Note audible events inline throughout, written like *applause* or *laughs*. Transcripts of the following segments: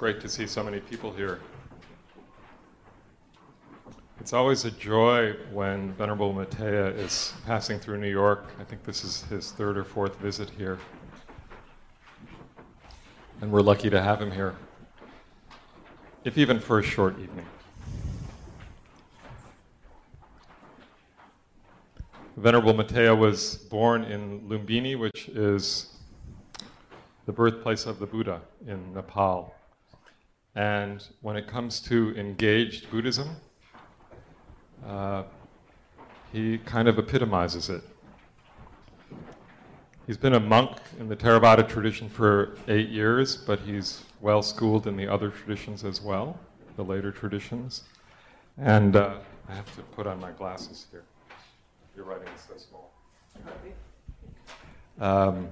great to see so many people here. It's always a joy when Venerable Metteyya is passing through New York. I think this is his third or fourth visit here. And we're lucky to have him here, if even for a short evening. Venerable Metteyya was born in Lumbini, which is the birthplace of the Buddha in Nepal. And when it comes to engaged Buddhism, uh, he kind of epitomizes it. He's been a monk in the Theravada tradition for eight years, but he's well schooled in the other traditions as well, the later traditions. And uh, I have to put on my glasses here. Your writing is so small. Um,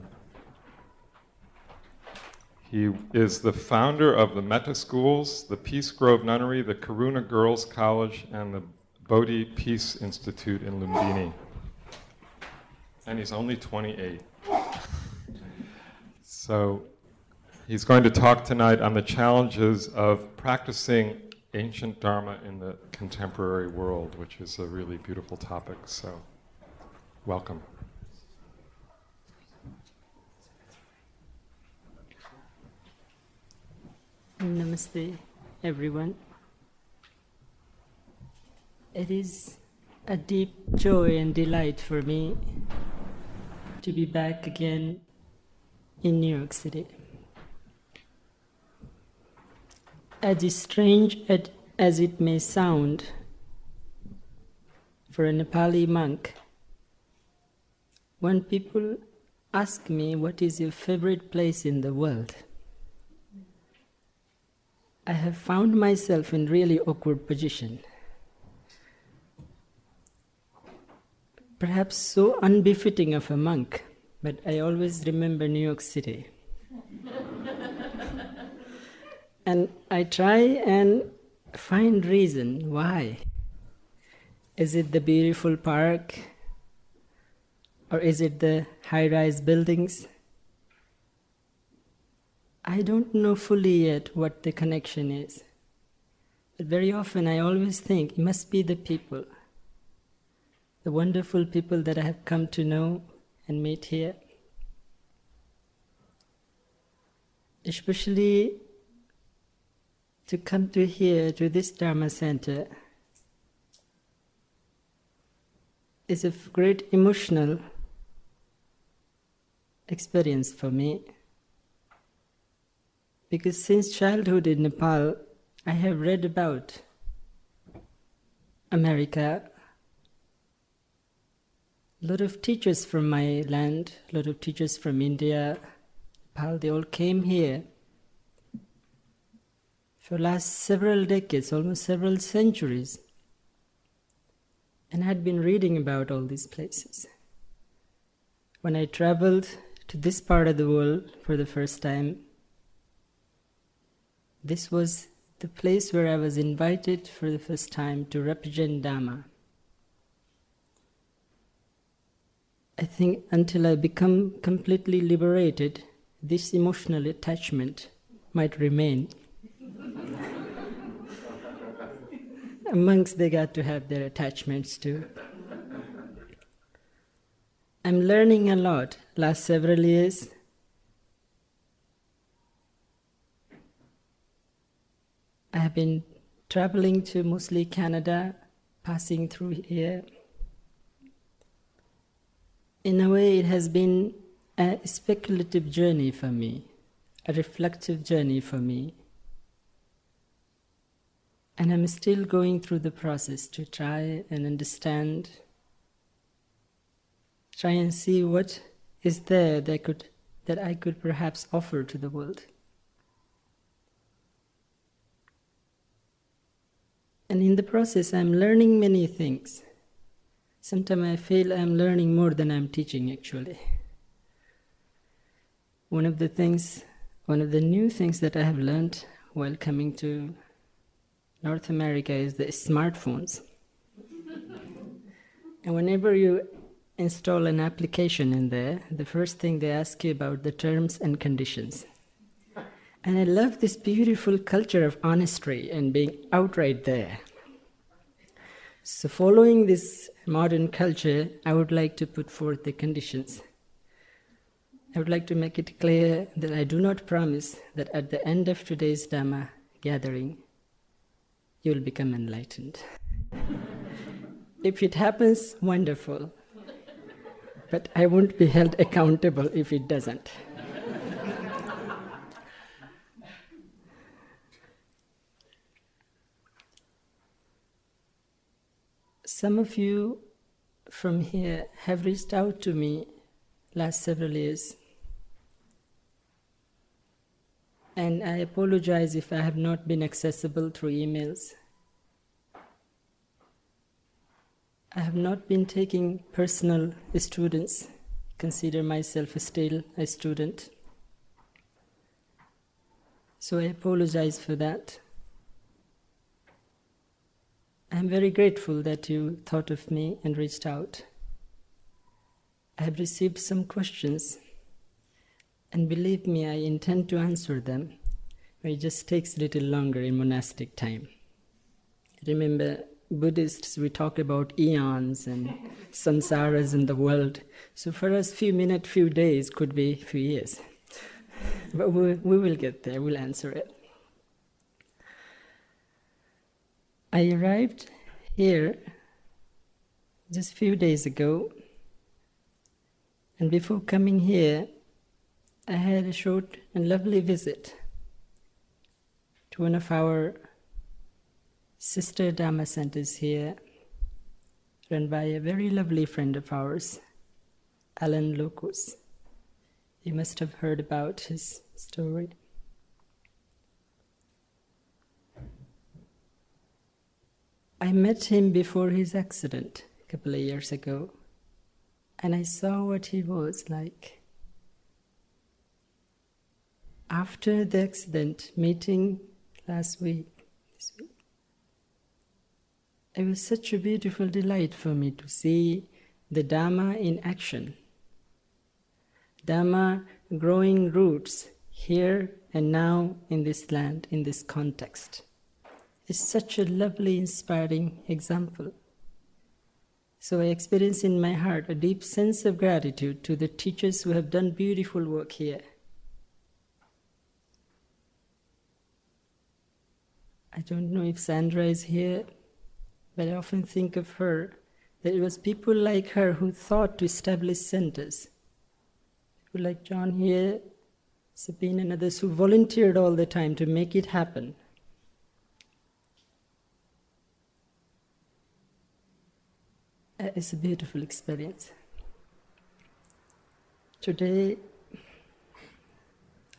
he is the founder of the Metta Schools, the Peace Grove Nunnery, the Karuna Girls College, and the Bodhi Peace Institute in Lumbini. And he's only 28. so he's going to talk tonight on the challenges of practicing ancient Dharma in the contemporary world, which is a really beautiful topic. So, welcome. Namaste, everyone. It is a deep joy and delight for me to be back again in New York City. As strange as it may sound for a Nepali monk, when people ask me what is your favorite place in the world, I have found myself in really awkward position. Perhaps so unbefitting of a monk, but I always remember New York City. *laughs* and I try and find reason why. Is it the beautiful park? Or is it the high rise buildings? I don't know fully yet what the connection is. But very often I always think it must be the people, the wonderful people that I have come to know and meet here. Especially to come to here, to this Dharma center, is a great emotional experience for me. Because since childhood in Nepal, I have read about America. A lot of teachers from my land, a lot of teachers from India, Nepal, they all came here for last several decades, almost several centuries, and I had been reading about all these places. When I traveled to this part of the world for the first time, this was the place where I was invited for the first time to represent Dhamma. I think until I become completely liberated, this emotional attachment might remain. *laughs* Monks, they got to have their attachments too. I'm learning a lot last several years I have been traveling to mostly Canada, passing through here. In a way, it has been a speculative journey for me, a reflective journey for me. And I'm still going through the process to try and understand, try and see what is there that, could, that I could perhaps offer to the world. And in the process, I'm learning many things. Sometimes I feel I'm learning more than I'm teaching, actually. One of the things, one of the new things that I have learned while coming to North America is the smartphones. *laughs* and whenever you install an application in there, the first thing they ask you about the terms and conditions. And I love this beautiful culture of honesty and being outright there. So, following this modern culture, I would like to put forth the conditions. I would like to make it clear that I do not promise that at the end of today's Dhamma gathering, you will become enlightened. *laughs* if it happens, wonderful. But I won't be held accountable if it doesn't. Some of you from here have reached out to me last several years. And I apologize if I have not been accessible through emails. I have not been taking personal students, consider myself still a student. So I apologize for that. I'm very grateful that you thought of me and reached out. I have received some questions, and believe me, I intend to answer them, but it just takes a little longer in monastic time. Remember, Buddhists, we talk about eons and *laughs* samsaras in the world. So for us, few minutes, few days could be few years. But we, we will get there, we'll answer it. I arrived here just a few days ago, and before coming here, I had a short and lovely visit to one of our sister Dharma centers here, run by a very lovely friend of ours, Allan Lokos. You must have heard about his story. I met him before his accident a couple of years ago, and I saw what he was like. After the accident, meeting last week, this week, it was such a beautiful delight for me to see the Dharma in action. Dharma growing roots here and now in this land, in this context is such a lovely, inspiring example. So I experience in my heart a deep sense of gratitude to the teachers who have done beautiful work here. I don't know if Sandra is here, but I often think of her that it was people like her who thought to establish centers. People like John here, Sabine, and others who volunteered all the time to make it happen. Uh, it's a beautiful experience. Today,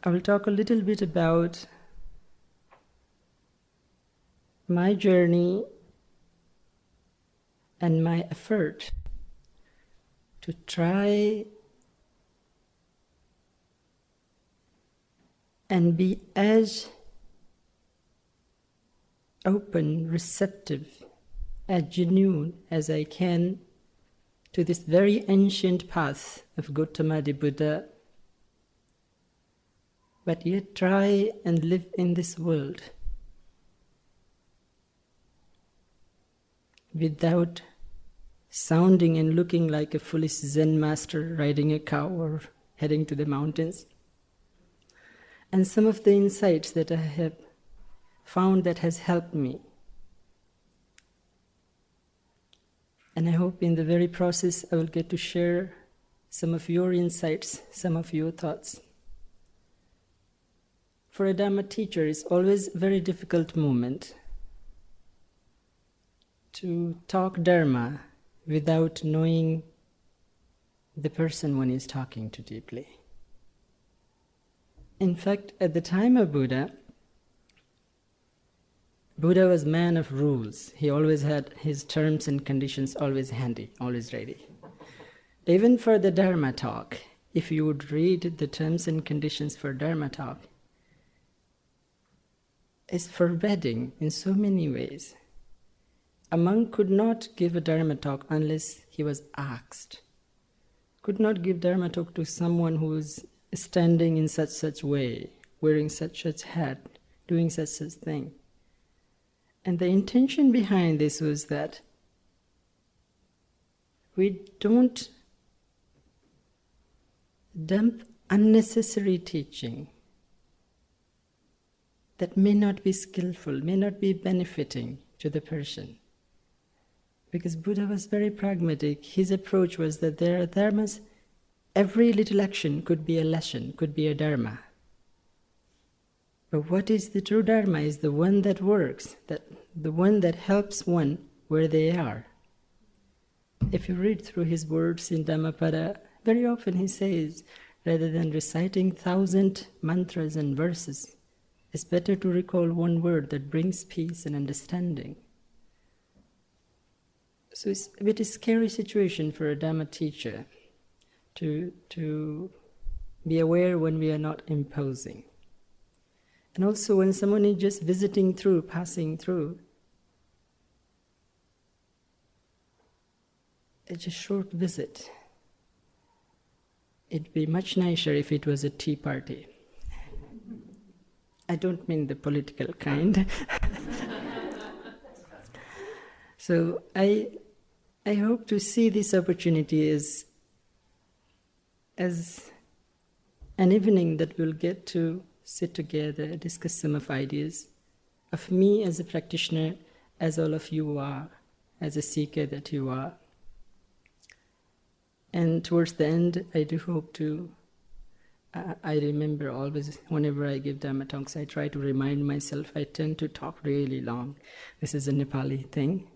I will talk a little bit about my journey and my effort to try and be as open, receptive, as genuine as I can to this very ancient path of Gautama the Buddha, but yet try and live in this world without sounding and looking like a foolish Zen master riding a cow or heading to the mountains. And some of the insights that I have found that has helped me And I hope in the very process I will get to share some of your insights, some of your thoughts. For a Dharma teacher, it's always a very difficult moment to talk Dharma without knowing the person one is talking to deeply. In fact, at the time of Buddha, Buddha was man of rules. He always had his terms and conditions always handy, always ready. Even for the Dharma talk, if you would read the terms and conditions for Dharma talk, it's forbidding in so many ways. A monk could not give a Dharma talk unless he was asked. Could not give Dharma talk to someone who is standing in such such way wearing such such hat, doing such such thing. And the intention behind this was that we don't dump unnecessary teaching that may not be skillful, may not be benefiting to the person. Because Buddha was very pragmatic. His approach was that there are dharmas, every little action could be a lesson, could be a dharma. But what is the true dharma is the one that works, that the one that helps one where they are. If you read through his words in Dhammapada, very often he says, rather than reciting thousand mantras and verses, it's better to recall one word that brings peace and understanding. So it's a bit a scary situation for a Dhamma teacher to, to be aware when we are not imposing. And also when someone is just visiting through, passing through, it's a short visit. It'd be much nicer if it was a tea party. I don't mean the political kind. *laughs* so I, I hope to see this opportunity as, as an evening that we'll get to sit together, discuss some of ideas of me as a practitioner, as all of you are, as a seeker that you are. And towards the end, I do hope to uh, I remember always, whenever I give Dhamma talks, I try to remind myself I tend to talk really long. This is a Nepali thing.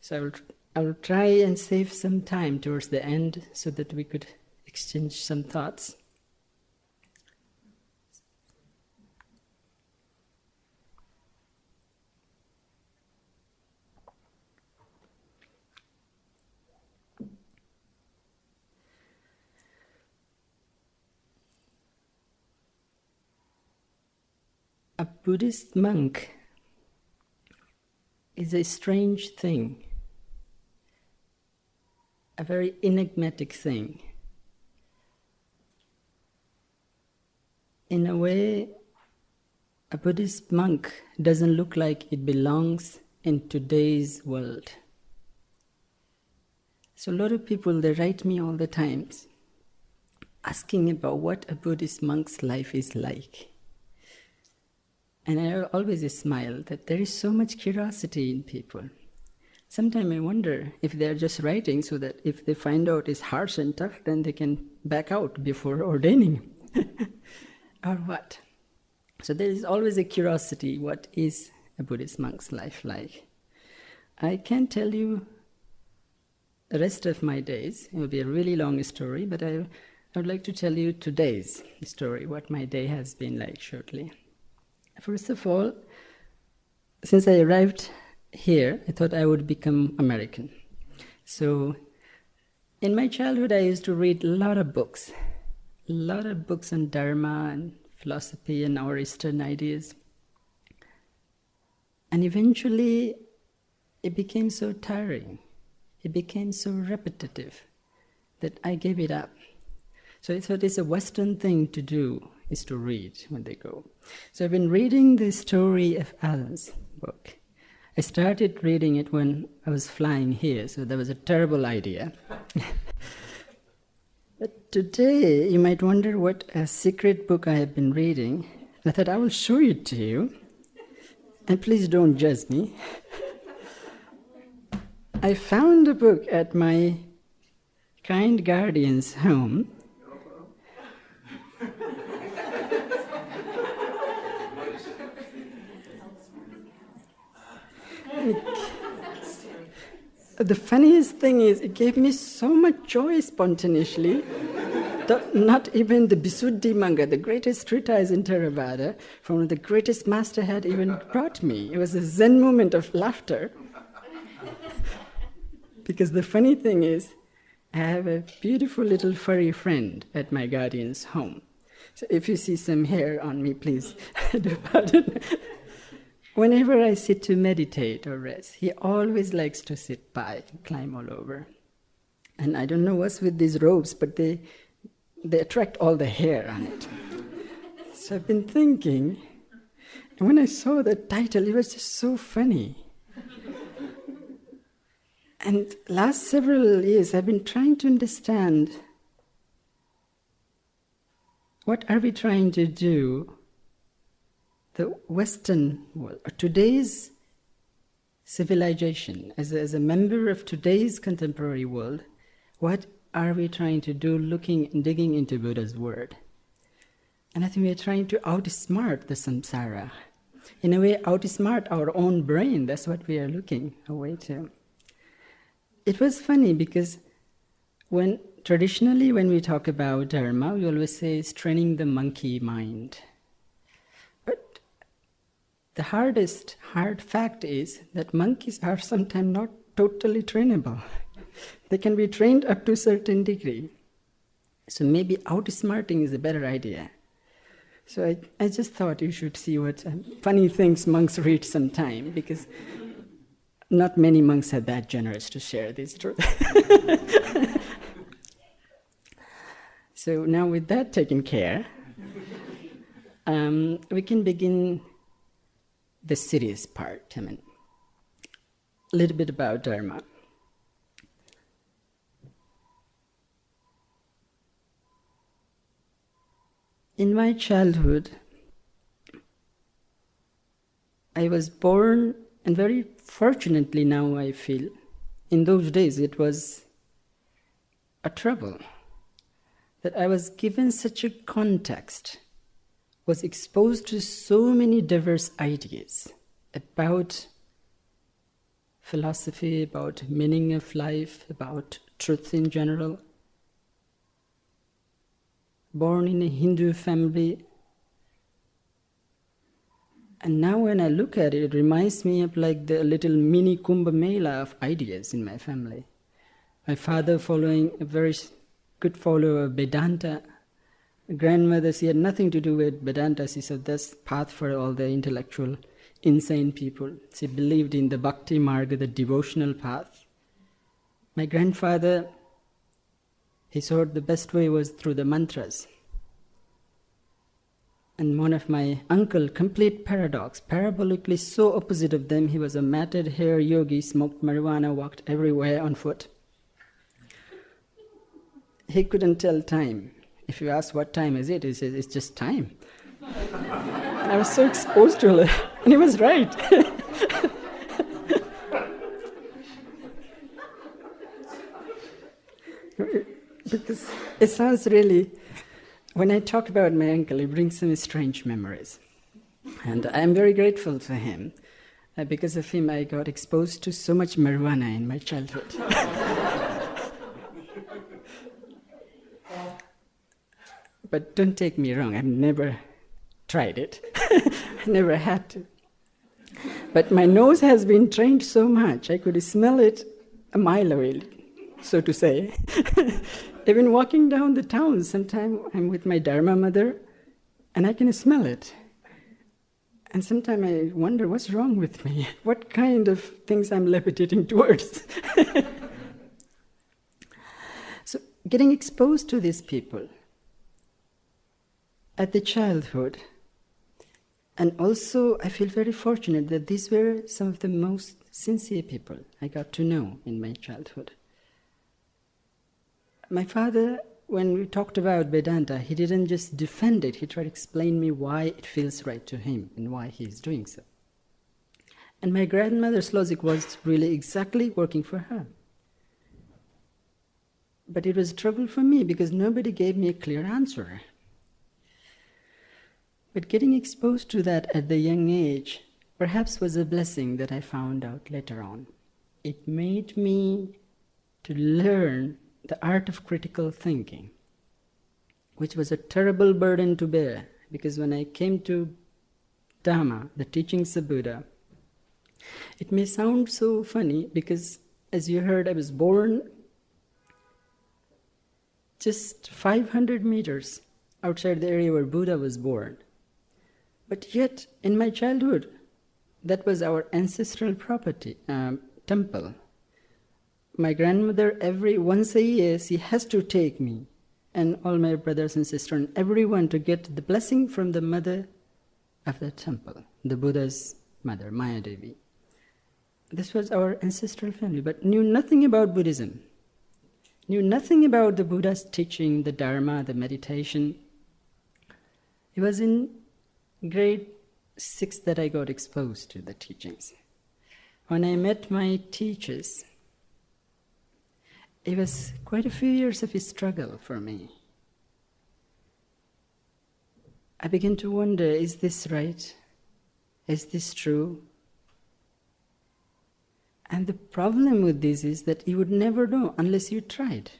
So I will, I will try and save some time towards the end so that we could exchange some thoughts. A Buddhist monk is a strange thing, a very enigmatic thing. In a way, a Buddhist monk doesn't look like it belongs in today's world. So a lot of people they write me all the times asking about what a Buddhist monk's life is like. And I always smile that there is so much curiosity in people. Sometimes I wonder if they're just writing so that if they find out it's harsh and tough, then they can back out before ordaining. *laughs* or what? So there is always a curiosity what is a Buddhist monk's life like? I can't tell you the rest of my days. It will be a really long story, but I, I would like to tell you today's story, what my day has been like shortly. First of all, since I arrived here, I thought I would become American. So, in my childhood, I used to read a lot of books, a lot of books on Dharma and philosophy and our Eastern ideas. And eventually, it became so tiring, it became so repetitive that I gave it up. So I thought it's a Western thing to do is to read when they go. So I've been reading the story of Allan's book. I started reading it when I was flying here, so that was a terrible idea. *laughs* but today, you might wonder what a secret book I have been reading. I thought I will show it to you, and please don't judge me. *laughs* I found a book at my kind guardian's home the funniest thing is, it gave me so much joy spontaneously that not even the Visuddhimagga, the greatest treatise in Theravada, from the greatest master had even brought me. It was a Zen moment of laughter. because the funny thing is, I have a beautiful little furry friend at my guardian's home. So if you see some hair on me, please *laughs* do pardon. Whenever I sit to meditate or rest, he always likes to sit by, climb all over. And I don't know what's with these robes, but they, they attract all the hair on it. So I've been thinking, and when I saw the title, it was just so funny. and last several years, I've been trying to understand what are we trying to do? The Western world, today's civilization, as a, as a member of today's contemporary world, what are we trying to do looking and digging into Buddha's word? And I think we are trying to outsmart the samsara. In a way, outsmart our own brain. That's what we are looking away to. It was funny because when traditionally when we talk about dharma, we always say it's training the monkey mind. The hardest hard fact is that monkeys are sometimes not totally trainable. they can be trained up to a certain degree. So maybe outsmarting is a better idea. So I, I just thought you should see what um, funny things monks read sometime because not many monks are that generous to share this truth. *laughs* so now with that taken care, um, we can begin the serious part. I mean, a little bit about Dharma. In my childhood, I was born, and very fortunately now I feel, in those days it was a trouble that I was given such a context, was exposed to so many diverse ideas about philosophy, about meaning of life, about truth in general born in a Hindu family. And now when I look at it, it reminds me of like the little mini Kumbh Mela of ideas in my family. My father following a very good follower of Vedanta. Grandmother, she had nothing to do with Vedanta. She said that's path for all the intellectual, insane people. She believed in the Bhakti Marga, the devotional path. My grandfather he thought the best way was through the mantras. And one of my uncle, complete paradox, parabolically so opposite of them, he was a matted hair yogi, smoked marijuana, walked everywhere on foot. He couldn't tell time. If you ask what time is it, he says it's just time. and I was so exposed to it, *laughs* and he was right. *laughs* because it sounds really, when I talk about my uncle, it brings some strange memories. And I'm very grateful for him. Uh, because of him, I got exposed to so much marijuana in my childhood. *laughs* but don't take me wrong, I've never tried it, I *laughs* never had to. But my nose has been trained so much, I could smell it a mile away, so to say. *laughs* Even walking down the town, sometimes I'm with my Dharma mother and I can smell it. And sometimes I wonder what's wrong with me? *laughs* What kind of things I'm levitating towards? so, getting exposed to these people at the childhood, and also I feel very fortunate that these were some of the most sincere people I got to know in my childhood. My father, when we talked about Vedanta, he didn't just defend it, he tried to explain me why it feels right to him and why he's doing so. And my grandmother's logic was really exactly working for her. But it was trouble for me because nobody gave me a clear answer. But getting exposed to that at the young age perhaps was a blessing that I found out later on. It made me to learn the art of critical thinking, which was a terrible burden to bear because when I came to Dhamma, the teachings of Buddha, it may sound so funny because, as you heard, I was born just 500 meters outside the area where Buddha was born. But yet, in my childhood, that was our ancestral property, um, temple my grandmother every once a year she has to take me and all my brothers and sisters and everyone to get the blessing from the mother of the temple, the Buddha's mother, Maya Devi. This was our ancestral family, but knew nothing about Buddhism, knew nothing about the Buddha's teaching, the Dharma, the meditation. It was in grade six that I got exposed to the teachings. When I met my teachers, it was quite a few years of a struggle for me. I began to wonder is this right? Is this true? And the problem with this is that you would never know unless you tried.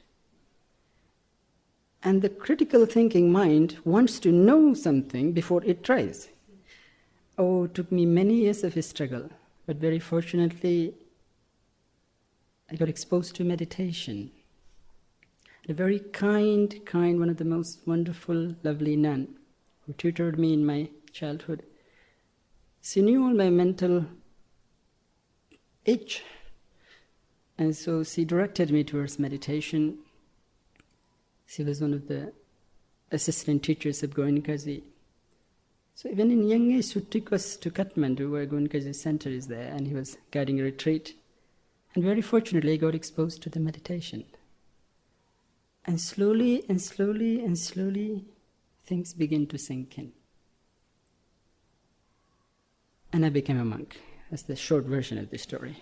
And the critical thinking mind wants to know something before it tries. Oh, it took me many years of struggle, but very fortunately, I got exposed to meditation. A very kind, kind, one of the most wonderful, lovely nun who tutored me in my childhood. She knew all my mental itch, and so she directed me towards meditation. She was one of the assistant teachers of Goenkaji. So even in young age, she took us to Kathmandu, where Goenkaji center is there, and he was guiding a retreat. And very fortunately, I got exposed to the meditation. And slowly and slowly and slowly, things begin to sink in. And I became a monk. That's the short version of the story.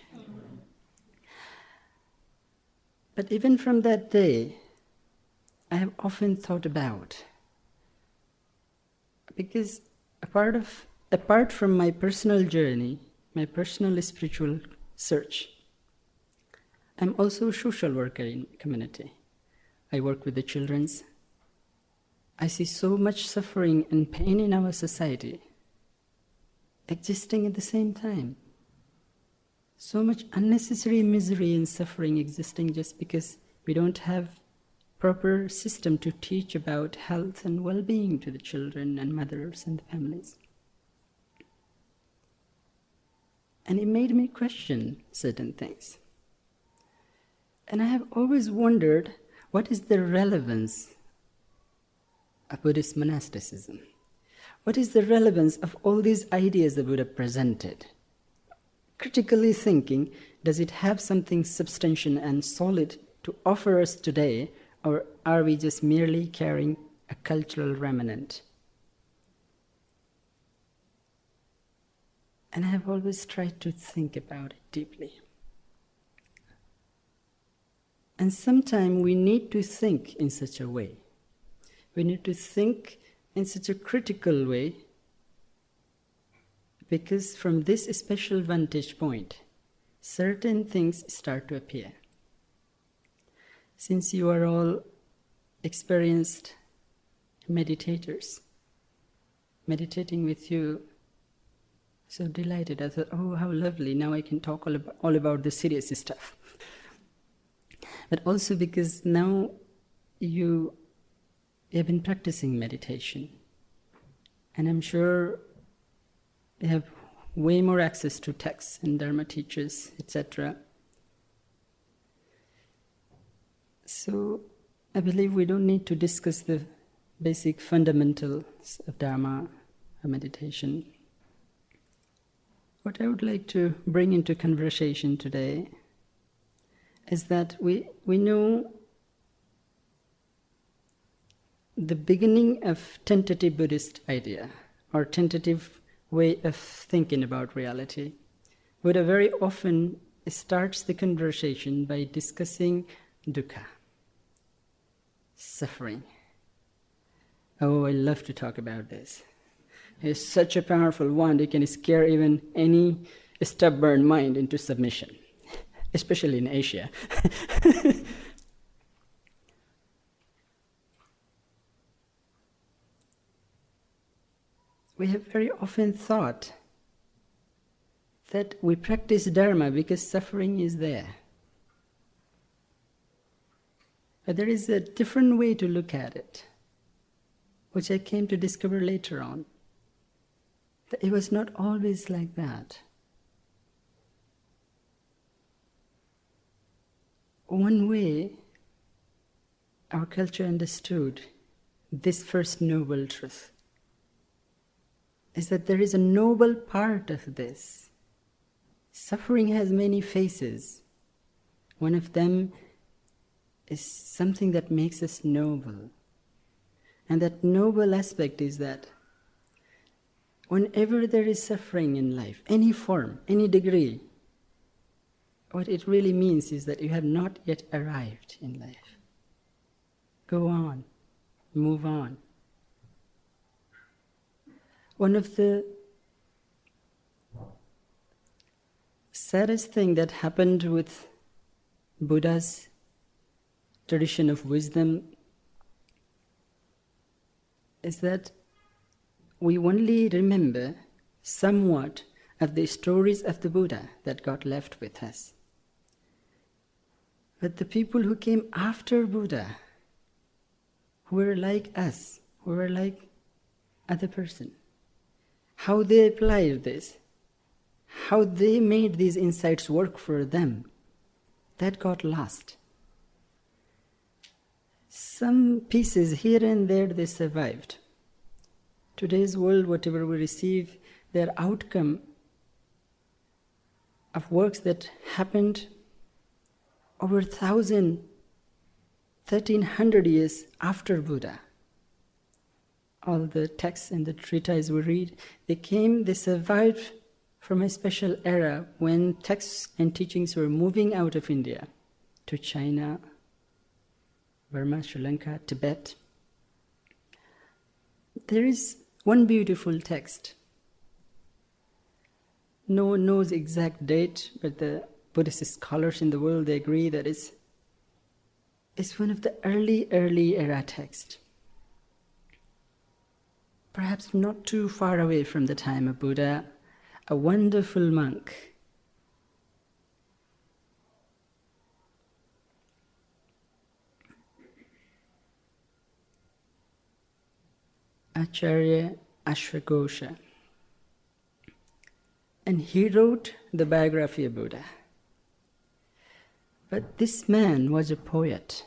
But even from that day, I have often thought about because a part of apart from my personal journey, my personal spiritual search, I'm also a social worker in community. I work with the children's. I see so much suffering and pain in our society existing at the same time. So much unnecessary misery and suffering existing just because we don't have proper system to teach about health and well-being to the children and mothers and the families. And it made me question certain things. And I have always wondered what is the relevance of Buddhist monasticism? What is the relevance of all these ideas the Buddha presented? Critically thinking, does it have something substantial and solid to offer us today, or are we just merely carrying a cultural remnant? And I have always tried to think about it deeply. And sometimes we need to think in such a way. We need to think in such a critical way because from this special vantage point, certain things start to appear. Since you are all experienced meditators, meditating with you, so delighted. I thought, oh, how lovely, now I can talk all about, all about the serious stuff but also because now you have been practicing meditation. And I'm sure you have way more access to texts and Dharma teachers, etc. So I believe we don't need to discuss the basic fundamentals of Dharma or meditation. What I would like to bring into conversation today is that we, we know the beginning of tentative Buddhist idea or tentative way of thinking about reality. Buddha very often starts the conversation by discussing dukkha, suffering. Oh, I love to talk about this. It's such a powerful one, it can scare even any stubborn mind into submission especially in Asia. *laughs* we have very often thought that we practice Dharma because suffering is there. But there is a different way to look at it, which I came to discover later on. That it was not always like that. one way our culture understood this first noble truth is that there is a noble part of this. Suffering has many faces. One of them is something that makes us noble. And that noble aspect is that whenever there is suffering in life, any form, any degree, what it really means is that you have not yet arrived in life. Go on, move on. One of the saddest thing that happened with Buddha's tradition of wisdom is that we only remember somewhat of the stories of the Buddha that got left with us. But the people who came after Buddha, who were like us, who were like other person, how they applied this, how they made these insights work for them, that got lost. Some pieces here and there they survived. Today's world, whatever we receive, they're outcome of works that happened over thousand, thirteen hundred years after Buddha. All the texts and the treatises we read, they came, they survived from a special era when texts and teachings were moving out of India to China, Burma, Sri Lanka, Tibet. There is one beautiful text. No one knows exact date, but the Buddhist scholars in the world they agree that it's, it's one of the early, early era texts. Perhaps not too far away from the time of Buddha, a wonderful monk. Acharya Ashvaghosha. And he wrote the biography of Buddha. But this man was a poet.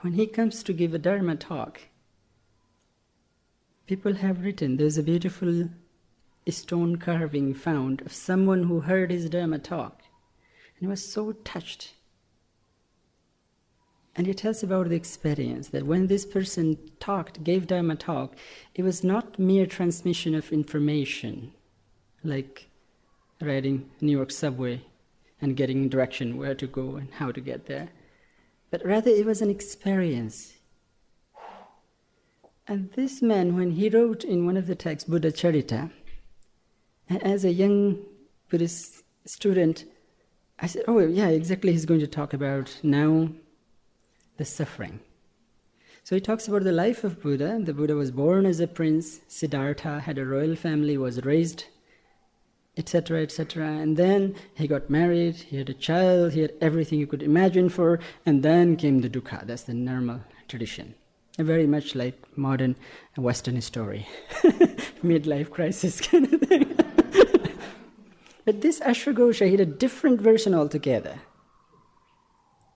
When he comes to give a Dharma talk, People have written there's a beautiful stone carving found of someone who heard his Dharma talk and was so touched. And he tells about the experience that when this person talked, gave Dharma talk, it was not mere transmission of information, like riding New York subway and getting direction where to go and how to get there, but rather it was an experience. And this man, when he wrote in one of the texts, Buddha Charita, as a young Buddhist student, I said, Oh, yeah, exactly, he's going to talk about now the suffering. So he talks about the life of Buddha. The Buddha was born as a prince, Siddhartha had a royal family, was raised, etc., etc. And then he got married, he had a child, he had everything you could imagine for, and then came the dukkha. That's the normal tradition very much like modern Western story, *laughs* midlife crisis *laughs* kind of thing. *laughs* but this Ashvaghosha, he had a different version altogether.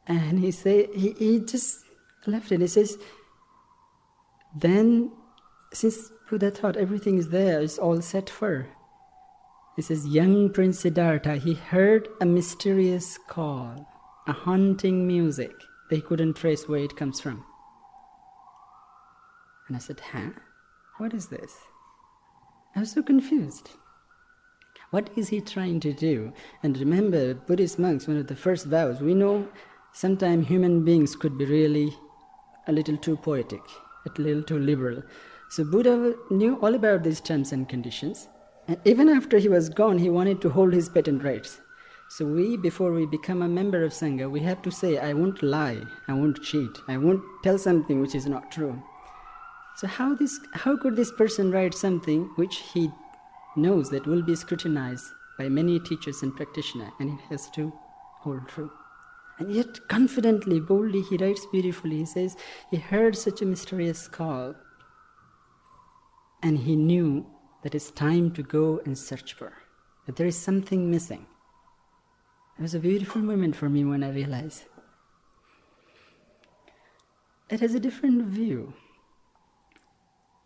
And he say he, he just left it. He says, then since Buddha thought everything is there, it's all set for. He says, young Prince Siddhartha, he heard a mysterious call, a haunting music. They couldn't trace where it comes from. And I said, Huh? What is this? I was so confused. What is he trying to do? And remember, Buddhist monks, one of the first vows, we know sometimes human beings could be really a little too poetic, a little too liberal. So Buddha knew all about these terms and conditions. And even after he was gone, he wanted to hold his patent rights. So we, before we become a member of Sangha, we have to say, I won't lie, I won't cheat, I won't tell something which is not true. So how this how could this person write something which he knows that will be scrutinized by many teachers and practitioners and it has to hold true. And yet confidently, boldly he writes beautifully. He says he heard such a mysterious call and he knew that it's time to go and search for, that there is something missing. It was a beautiful moment for me when I realized it has a different view.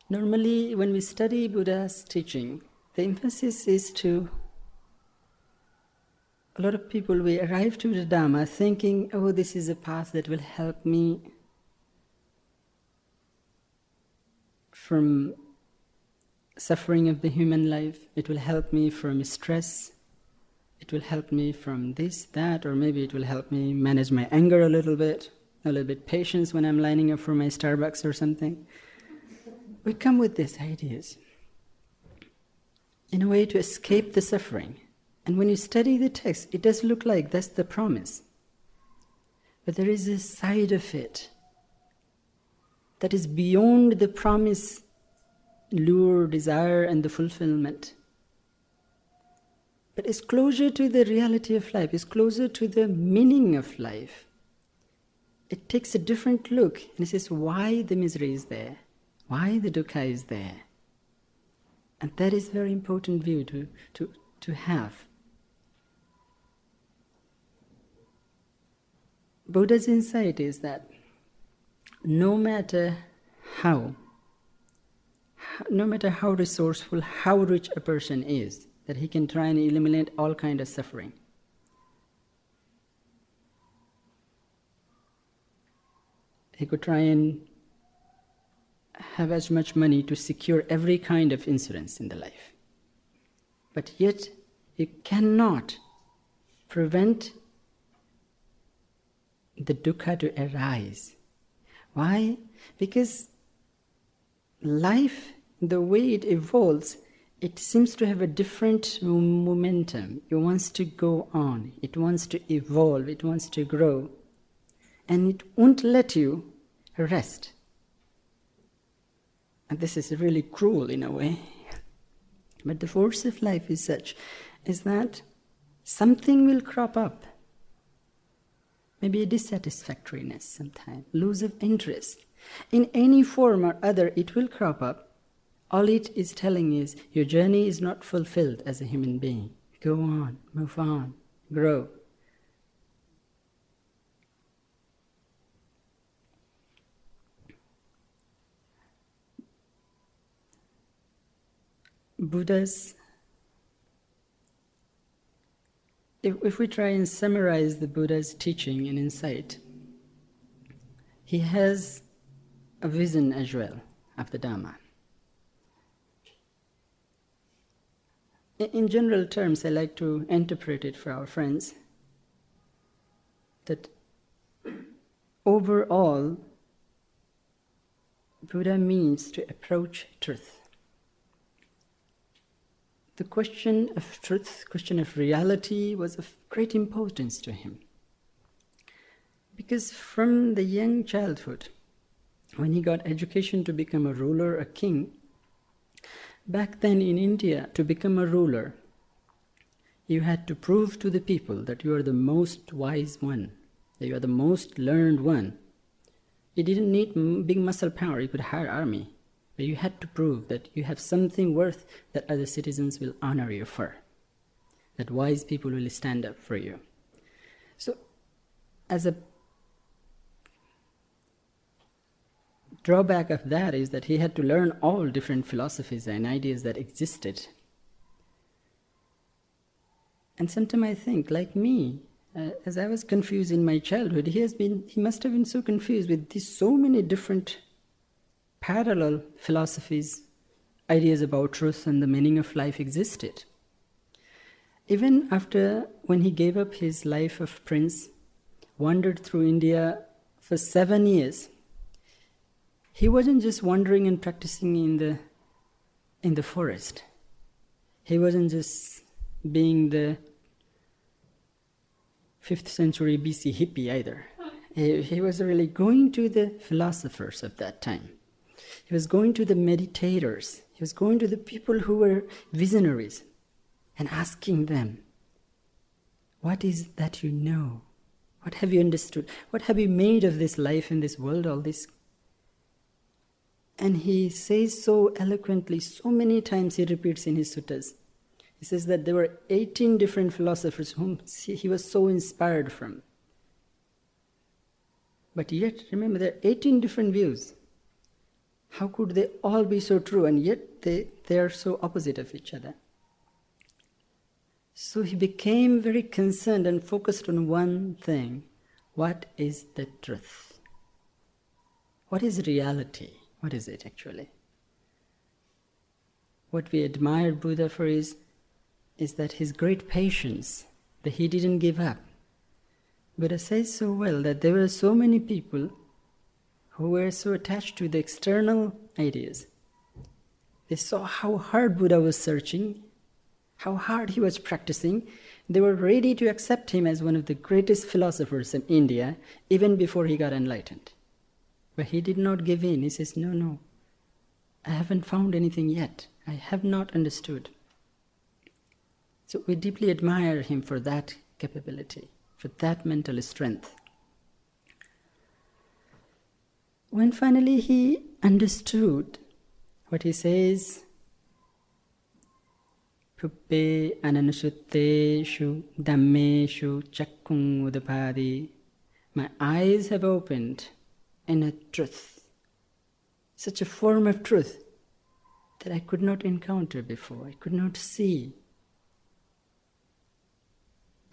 Normally, when we study Buddha's teaching, the emphasis is to a lot of people we arrive to the Dharma thinking, oh, this is a path that will help me from suffering of the human life, it will help me from stress, it will help me from this, that, or maybe it will help me manage my anger a little bit, a little bit patience when I'm lining up for my Starbucks or something. We come with these ideas in a way to escape the suffering. And when you study the text, it does look like that's the promise. But there is a side of it that is beyond the promise, lure, desire, and the fulfillment. But it's closer to the reality of life, it's closer to the meaning of life. It takes a different look and it says why the misery is there, why the dukkha is there. And that is a very important view to, to, to have. Buddha's insight is that no matter how, no matter how resourceful, how rich a person is, that he can try and eliminate all kind of suffering. He could try and have as much money to secure every kind of insurance in the life. But yet, he cannot prevent the dukkha to arise. Why? Because life, the way it evolves, it seems to have a different momentum. It wants to go on, it wants to evolve, it wants to grow. And it won't let you rest. And this is really cruel in a way. But the force of life is such is that something will crop up maybe a dissatisfactoriness sometimes, loss of interest. In any form or other, it will crop up. All it is telling is your journey is not fulfilled as a human being. Go on, move on, grow. Buddha's if, if we try and summarize the Buddha's teaching and insight, he has a vision as well of the Dharma. In general terms, I like to interpret it for our friends that overall, Buddha means to approach truth the question of truth, question of reality was of great importance to him. Because from the young childhood, when he got education to become a ruler, a king, back then in India, to become a ruler, you had to prove to the people that you are the most wise one, that you are the most learned one. You didn't need big muscle power, you could hire army. You had to prove that you have something worth that other citizens will honor you for, that wise people will stand up for you. So, as a drawback of that is that he had to learn all different philosophies and ideas that existed. And sometimes I think, like me, uh, as I was confused in my childhood, he has been, he must have been so confused with these so many different parallel philosophies, ideas about truth and the meaning of life existed. Even after when he gave up his life of prince, wandered through India for seven years, he wasn't just wandering and practicing in the in the forest. He wasn't just being the fifth century BC hippie either. He, he was really going to the philosophers of that time he was going to the meditators, he was going to the people who were visionaries and asking them, What is that you know? What have you understood? What have you made of this life in this world, all this? And he says so eloquently, so many times he repeats in his suttas. He says that there were 18 different philosophers whom he was so inspired from. But yet, remember, there are 18 different views. How could they all be so true and yet they, they are so opposite of each other? So he became very concerned and focused on one thing what is the truth? What is reality? What is it actually? What we admire Buddha for is, is that his great patience, that he didn't give up. Buddha says so well that there were so many people who were so attached to the external ideas. They saw how hard Buddha was searching, how hard he was practicing. They were ready to accept him as one of the greatest philosophers in India, even before he got enlightened. But he did not give in. He says, No, no, I haven't found anything yet. I have not understood. So we deeply admire him for that capability, for that mental strength. When finally he understood what he says, Puppe ananusuteshu dhammeshu chakkung udapadi, my eyes have opened in a truth, such a form of truth that I could not encounter before, I could not see.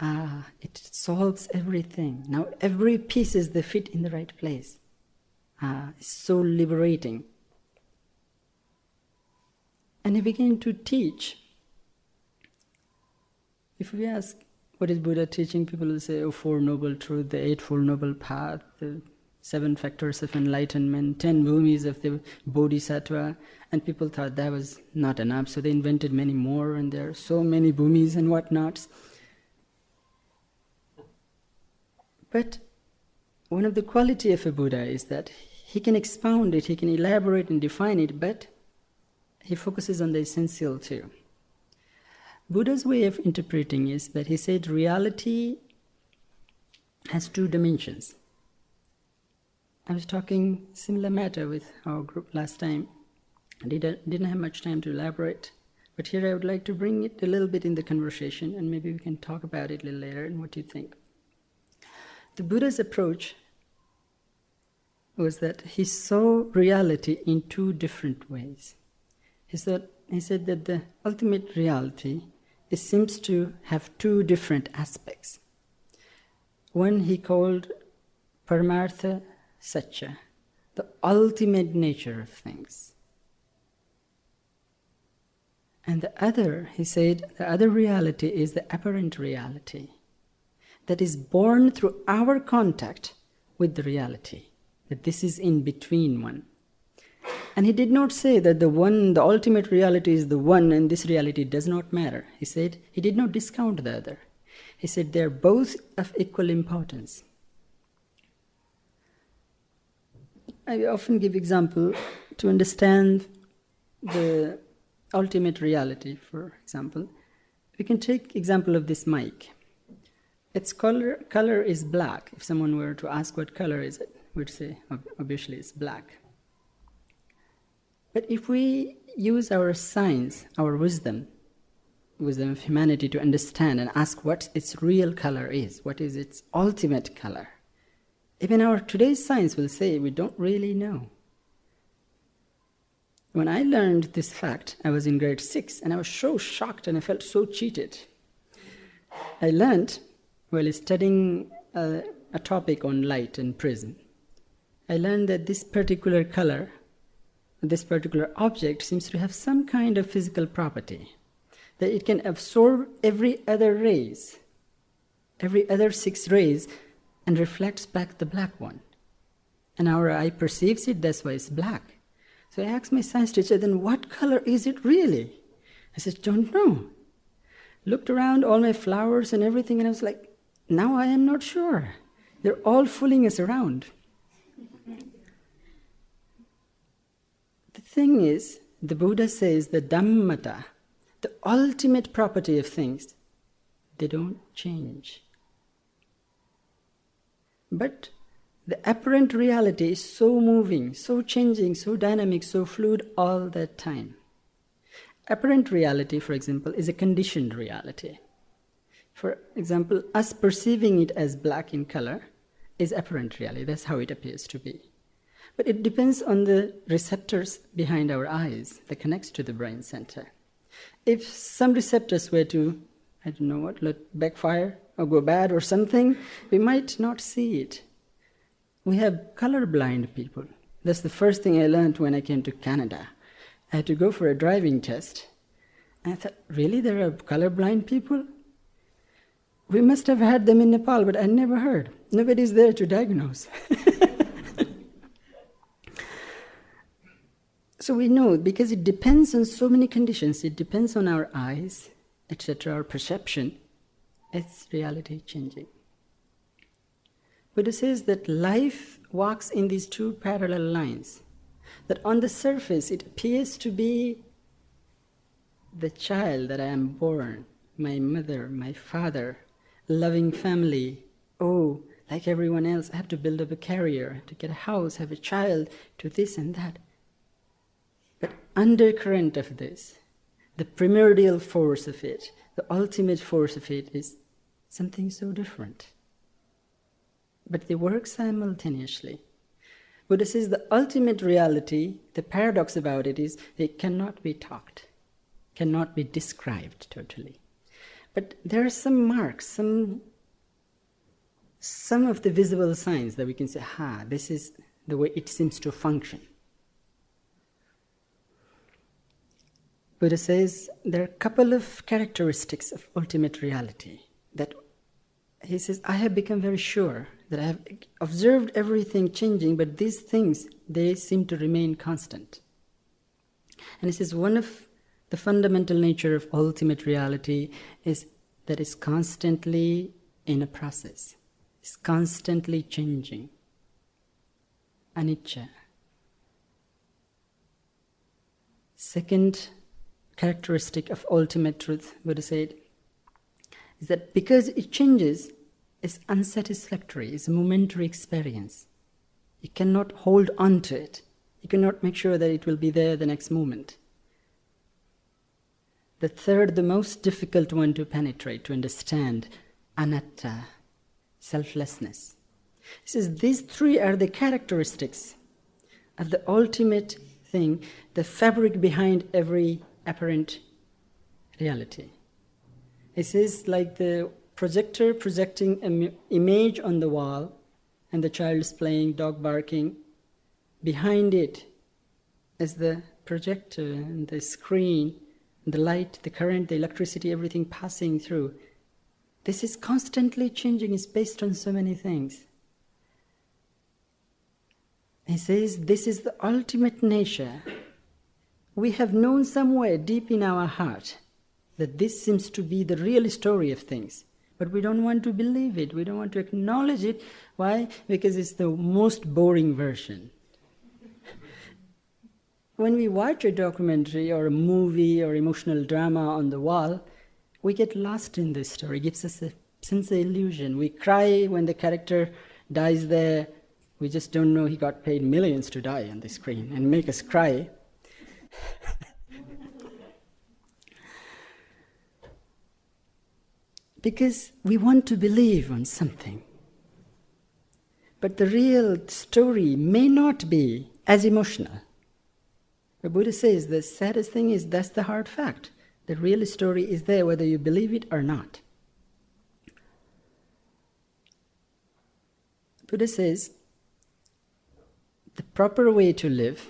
Ah, it solves everything. Now every piece is the fit in the right place uh, so liberating. And he began to teach. If we ask, what is Buddha teaching? People will say, oh, Four Noble Truths, the Eightfold Noble Path, the Seven Factors of Enlightenment, Ten Bhumis of the Bodhisattva. And people thought that was not enough, so they invented many more, and there are so many Bhumis and whatnots. But one of the quality of a Buddha is that he can expound it, he can elaborate and define it, but he focuses on the essential too. Buddha's way of interpreting is that he said reality has two dimensions. I was talking similar matter with our group last time. I uh, didn't have much time to elaborate, but here I would like to bring it a little bit in the conversation, and maybe we can talk about it a little later and what you think. The Buddha's approach was that he saw reality in two different ways. He said, he said that the ultimate reality it seems to have two different aspects. One he called Paramartha Satya, the ultimate nature of things. And the other, he said, the other reality is the apparent reality that is born through our contact with the reality that this is in between one. And he did not say that the one, the ultimate reality is the one and this reality does not matter. He said he did not discount the other. He said they are both of equal importance. I often give example to understand the ultimate reality, for example. We can take example of this mic. Its color, color is black. If someone were to ask what color is it, would uh, say obviously it's black. But if we use our science, our wisdom, wisdom of humanity to understand and ask what its real color is, what is its ultimate color, even our today's science will say we don't really know. When I learned this fact, I was in grade six and I was so shocked and I felt so cheated. I learned while studying a, a topic on light and prism I learned that this particular color, this particular object seems to have some kind of physical property, that it can absorb every other rays, every other six rays, and reflects back the black one. And our eye perceives it, that's why it's black. So I asked my science teacher, then what color is it really? I said, don't know. Looked around all my flowers and everything, and I was like, now I am not sure. They're all fooling us around. Thing is, the Buddha says the Dhammata, the ultimate property of things, they don't change. But the apparent reality is so moving, so changing, so dynamic, so fluid all the time. Apparent reality, for example, is a conditioned reality. For example, us perceiving it as black in color is apparent reality. That's how it appears to be. But it depends on the receptors behind our eyes that connects to the brain center. If some receptors were to, I don't know what, let backfire or go bad or something, we might not see it. We have colorblind people. That's the first thing I learned when I came to Canada. I had to go for a driving test. And I thought, really, there are colorblind people? We must have had them in Nepal, but I never heard. Nobody's there to diagnose. *laughs* so we know because it depends on so many conditions, it depends on our eyes, etc., our perception, it's reality changing. Buddha says that life walks in these two parallel lines. That on the surface it appears to be the child that I am born, my mother, my father, loving family. Oh, like everyone else, I have to build up a career, to get a house, have a child, to this and that. But undercurrent of this, the primordial force of it, the ultimate force of it is something so different. But they work simultaneously. Buddha says the ultimate reality, the paradox about it is they cannot be talked, cannot be described totally. But there are some marks, some some of the visible signs that we can say, ha, this is the way it seems to function. Buddha says there are a couple of characteristics of ultimate reality that he says, I have become very sure that I have observed everything changing, but these things, they seem to remain constant. And he says, one of the fundamental nature of ultimate reality is that it's constantly in a process, it's constantly changing. Anicca. Second characteristic of ultimate truth, Buddha said, is that because it changes, it's unsatisfactory, it's a momentary experience. You cannot hold on to it. You cannot make sure that it will be there the next moment. The third, the most difficult one to penetrate, to understand, anatta, selflessness. He says these three are the characteristics of the ultimate thing, the fabric behind every apparent reality. He says, like the projector projecting an image on the wall, and the child is playing, dog barking. Behind it is the projector and the screen, and the light, the current, the electricity, everything passing through. This is constantly changing, it's based on so many things. He says, This is the ultimate nature. We have known somewhere deep in our heart that this seems to be the real story of things. But we don't want to believe it, we don't want to acknowledge it. Why? Because it's the most boring version. *laughs* when we watch a documentary or a movie or emotional drama on the wall, we get lost in this story. It gives us a sense of illusion. We cry when the character dies there. We just don't know he got paid millions to die on the screen and make us cry. *laughs* because we want to believe on something. But the real story may not be as emotional. The Buddha says the saddest thing is that's the hard fact. The real story is there whether you believe it or not. Buddha says the proper way to live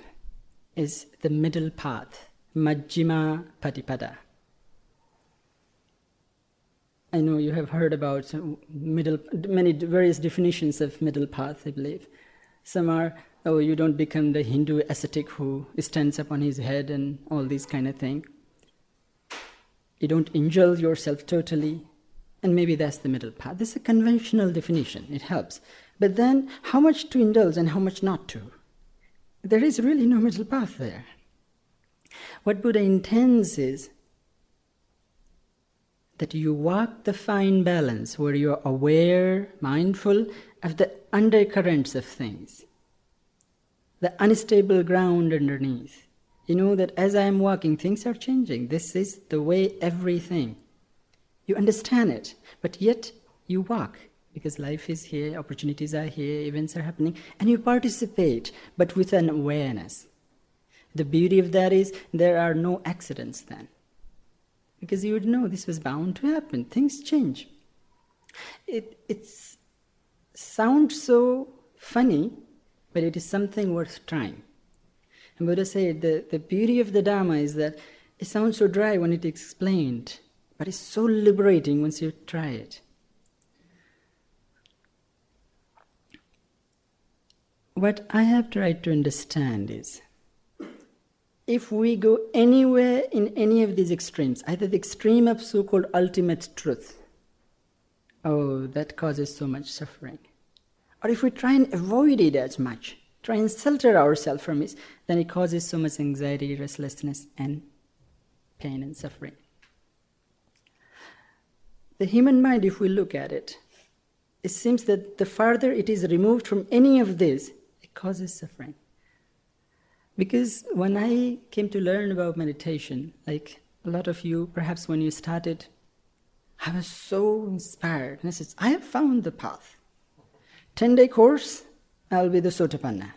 is the middle path, Majjhima Patipada. I know you have heard about middle, many various definitions of middle path, I believe. Some are, oh, you don't become the Hindu ascetic who stands up on his head and all these kind of thing. You don't indulge yourself totally, and maybe that's the middle path. This is a conventional definition, it helps. But then, how much to indulge and how much not to? There is really no middle path there. What Buddha intends is that you walk the fine balance where you're aware, mindful of the undercurrents of things, the unstable ground underneath. You know that as I am walking, things are changing. This is the way everything. You understand it, but yet you walk. Because life is here, opportunities are here, events are happening, and you participate, but with an awareness. The beauty of that is there are no accidents then. Because you would know this was bound to happen, things change. It it's, sounds so funny, but it is something worth trying. And Buddha said the, the beauty of the Dharma is that it sounds so dry when it is explained, but it's so liberating once you try it. What I have tried to understand is if we go anywhere in any of these extremes, either the extreme of so called ultimate truth, oh, that causes so much suffering. Or if we try and avoid it as much, try and shelter ourselves from it, then it causes so much anxiety, restlessness, and pain and suffering. The human mind, if we look at it, it seems that the farther it is removed from any of this, it causes suffering. Because when I came to learn about meditation, like a lot of you, perhaps when you started, I was so inspired. And I said, I have found the path. 10 day course, I'll be the Sotapanna.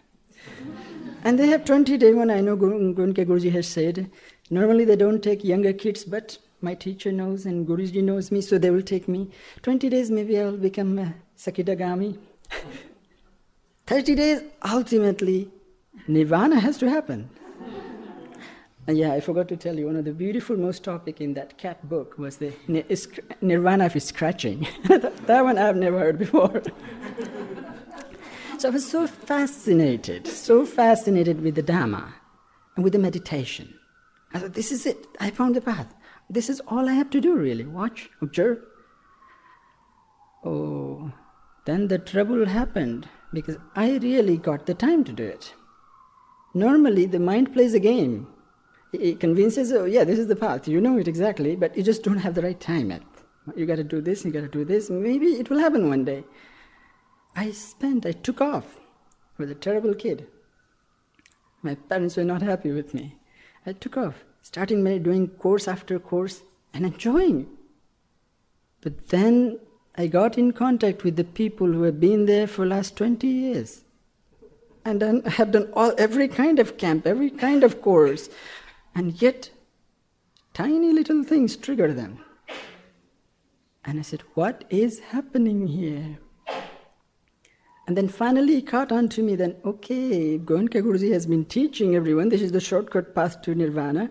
*laughs* and they have 20 day one, I know Goenka Guruji has said. Normally they don't take younger kids, but my teacher knows and Guruji knows me, so they will take me. 20 days, maybe I will become a Sakadagami. *laughs* 30 days, ultimately, Nirvana has to happen. And yeah, I forgot to tell you, one of the beautiful most topic in that cat book was the nirvana of scratching. *laughs* that one I've never heard before. so I was so fascinated, so fascinated with the Dharma and with the meditation. I thought, this is it. I found the path. This is all I have to do, really. Watch, observe. Oh, then the trouble happened because I really got the time to do it. Normally, the mind plays a game. It convinces, oh, yeah, this is the path. You know it exactly, but you just don't have the right time yet. You got to do this, you got to do this. Maybe it will happen one day. I spent, I took off with a terrible kid. My parents were not happy with me. I took off, starting doing course after course and enjoying. But then I got in contact with the people who have been there for last 20 years and then *laughs* have done all every kind of camp, every kind of course, and yet tiny little things trigger them. And I said, What is happening here? And then finally he caught on to me then, okay, Goenka Guruji has been teaching everyone this is the shortcut path to nirvana.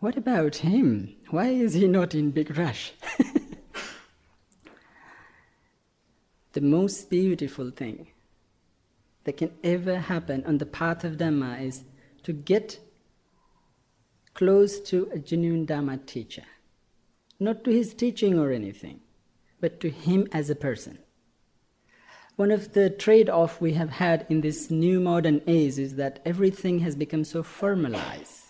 What about him? Why is he not in big rush? *laughs* the most beautiful thing that can ever happen on the path of Dhamma is to get close to a genuine Dhamma teacher. Not to his teaching or anything, but to him as a person. One of the trade offs we have had in this new modern age is that everything has become so formalized.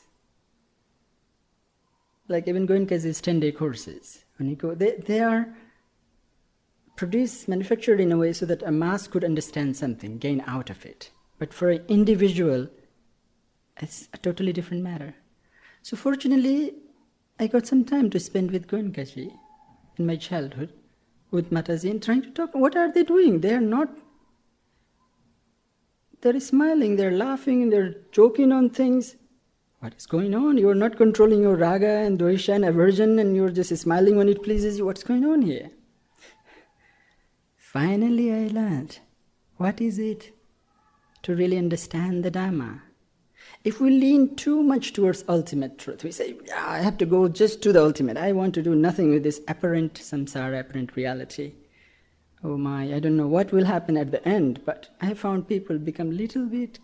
Like even Goenka's 10 day courses, when you go, they, they are produced, manufactured in a way so that a mass could understand something, gain out of it. But for an individual, it's a totally different matter. So fortunately, I got some time to spend with Goenkaji in my childhood, with Mataji, and trying to talk. What are they doing? They are not. They're smiling, they're laughing, and they're joking on things. What is going on? You're not controlling your raga and dvesha and aversion, and you're just smiling when it pleases you. What's going on here? Finally, I learned what is it to really understand the Dhamma. If we lean too much towards ultimate truth, we say, yeah, I have to go just to the ultimate. I want to do nothing with this apparent samsara, apparent reality. Oh my, I don't know what will happen at the end, but I found people become little bit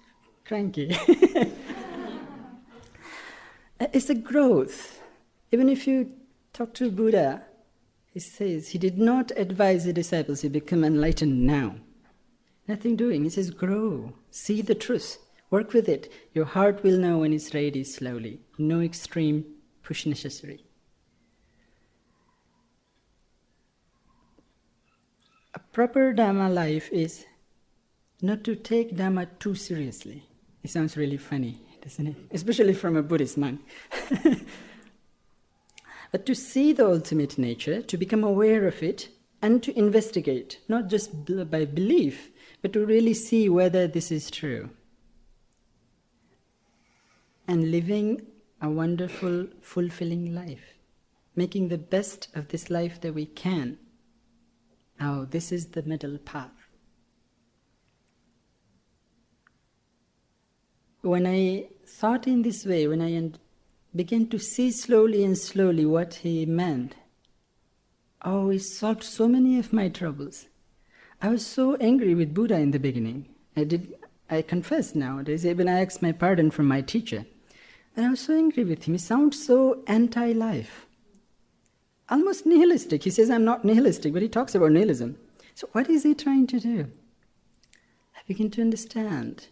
cranky. *laughs* it's a growth. Even if you talk to Buddha, he says he did not advise the disciples to become enlightened now. Nothing doing. He says, grow, see the truth, work with it. Your heart will know when it's ready slowly. No extreme push necessary. A proper Dharma life is not to take Dharma too seriously. It sounds really funny, doesn't it? Especially from a Buddhist monk. *laughs* but to see the ultimate nature, to become aware of it, and to investigate, not just by belief, but to really see whether this is true. And living a wonderful, fulfilling life, making the best of this life that we can. Oh, this is the middle path. When I thought in this way, when I began to see slowly and slowly what he meant, oh, he solved so many of my troubles. I was so angry with Buddha in the beginning. I did, I confess nowadays, even I asked my pardon from my teacher. And I was so angry with him. He sounds so anti life, almost nihilistic. He says, I'm not nihilistic, but he talks about nihilism. So, what is he trying to do? I begin to understand.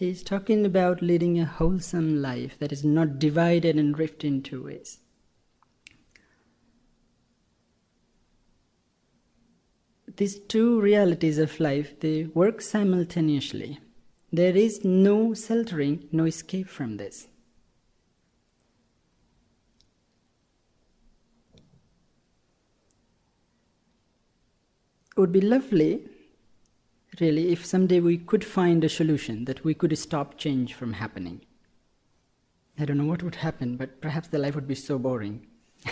He's talking about leading a wholesome life that is not divided and ripped in two ways. These two realities of life, they work simultaneously. There is no sheltering, no escape from this. It would be lovely really, if someday we could find a solution that we could stop change from happening. I don't know what would happen, but perhaps the life would be so boring. *laughs*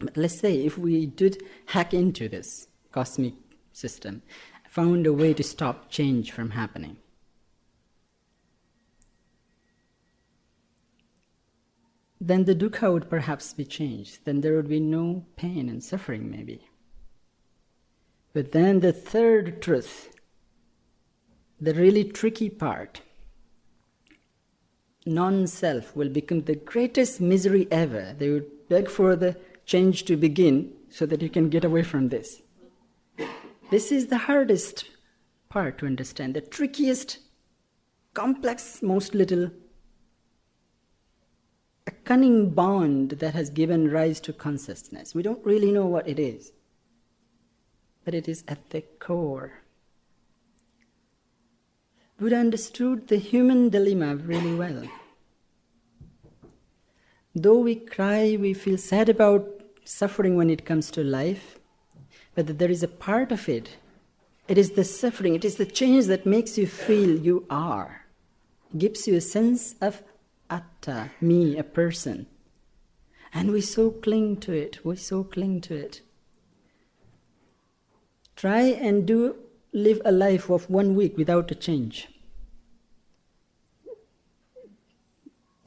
but let's say if we did hack into this cosmic system, found a way to stop change from happening. Then the dukkha would perhaps be changed. Then there would be no pain and suffering, maybe. But then the third truth, the really tricky part, non self will become the greatest misery ever. They would beg for the change to begin so that you can get away from this. This is the hardest part to understand, the trickiest, complex, most little, a cunning bond that has given rise to consciousness. We don't really know what it is but it is at the core. Buddha understood the human dilemma really well. Though we cry, we feel sad about suffering when it comes to life, but there is a part of it. It is the suffering, it is the change that makes you feel you are, gives you a sense of atta, me, a person. And we so cling to it, we so cling to it. Try and do live a life of one week without a change.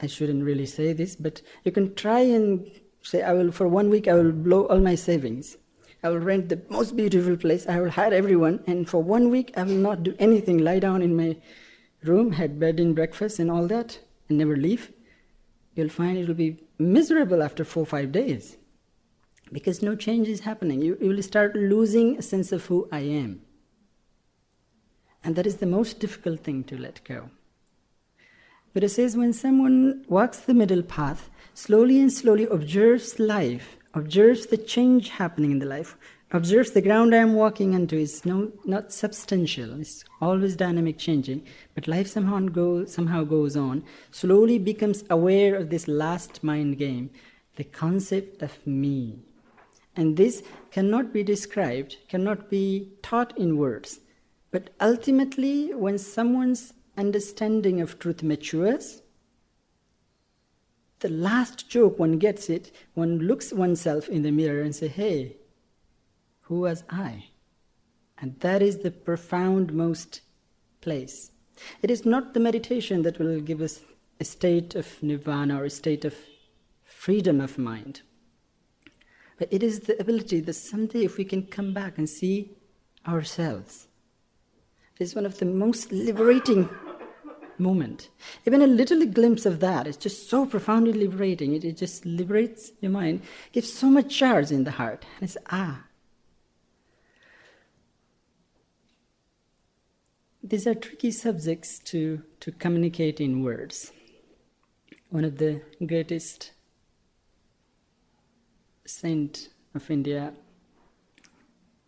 I shouldn't really say this, but you can try and say, I will, for one week, I will blow all my savings. I will rent the most beautiful place. I will hire everyone. And for one week, I will not do anything, lie down in my room, had bed and breakfast and all that, and never leave. You'll find it will be miserable after four or five days because no change is happening. You, you will start losing a sense of who I am. And that is the most difficult thing to let go. But it says when someone walks the middle path, slowly and slowly observes life, observes the change happening in the life, observes the ground I am walking onto is no, not substantial, it's always dynamic changing, but life somehow, go, somehow goes on, slowly becomes aware of this last mind game, the concept of me. And this cannot be described, cannot be taught in words. But ultimately, when someone's understanding of truth matures, the last joke one gets it, one looks oneself in the mirror and say, hey, who was I? And that is the profound most place. It is not the meditation that will give us a state of nirvana or a state of freedom of mind. But it is the ability that someday, if we can come back and see ourselves, it is one of the most liberating moment. Even a little glimpse of that is just so profoundly liberating. It, it just liberates your mind, gives so much charge in the heart. And it's ah. These are tricky subjects to, to communicate in words. One of the greatest saint of India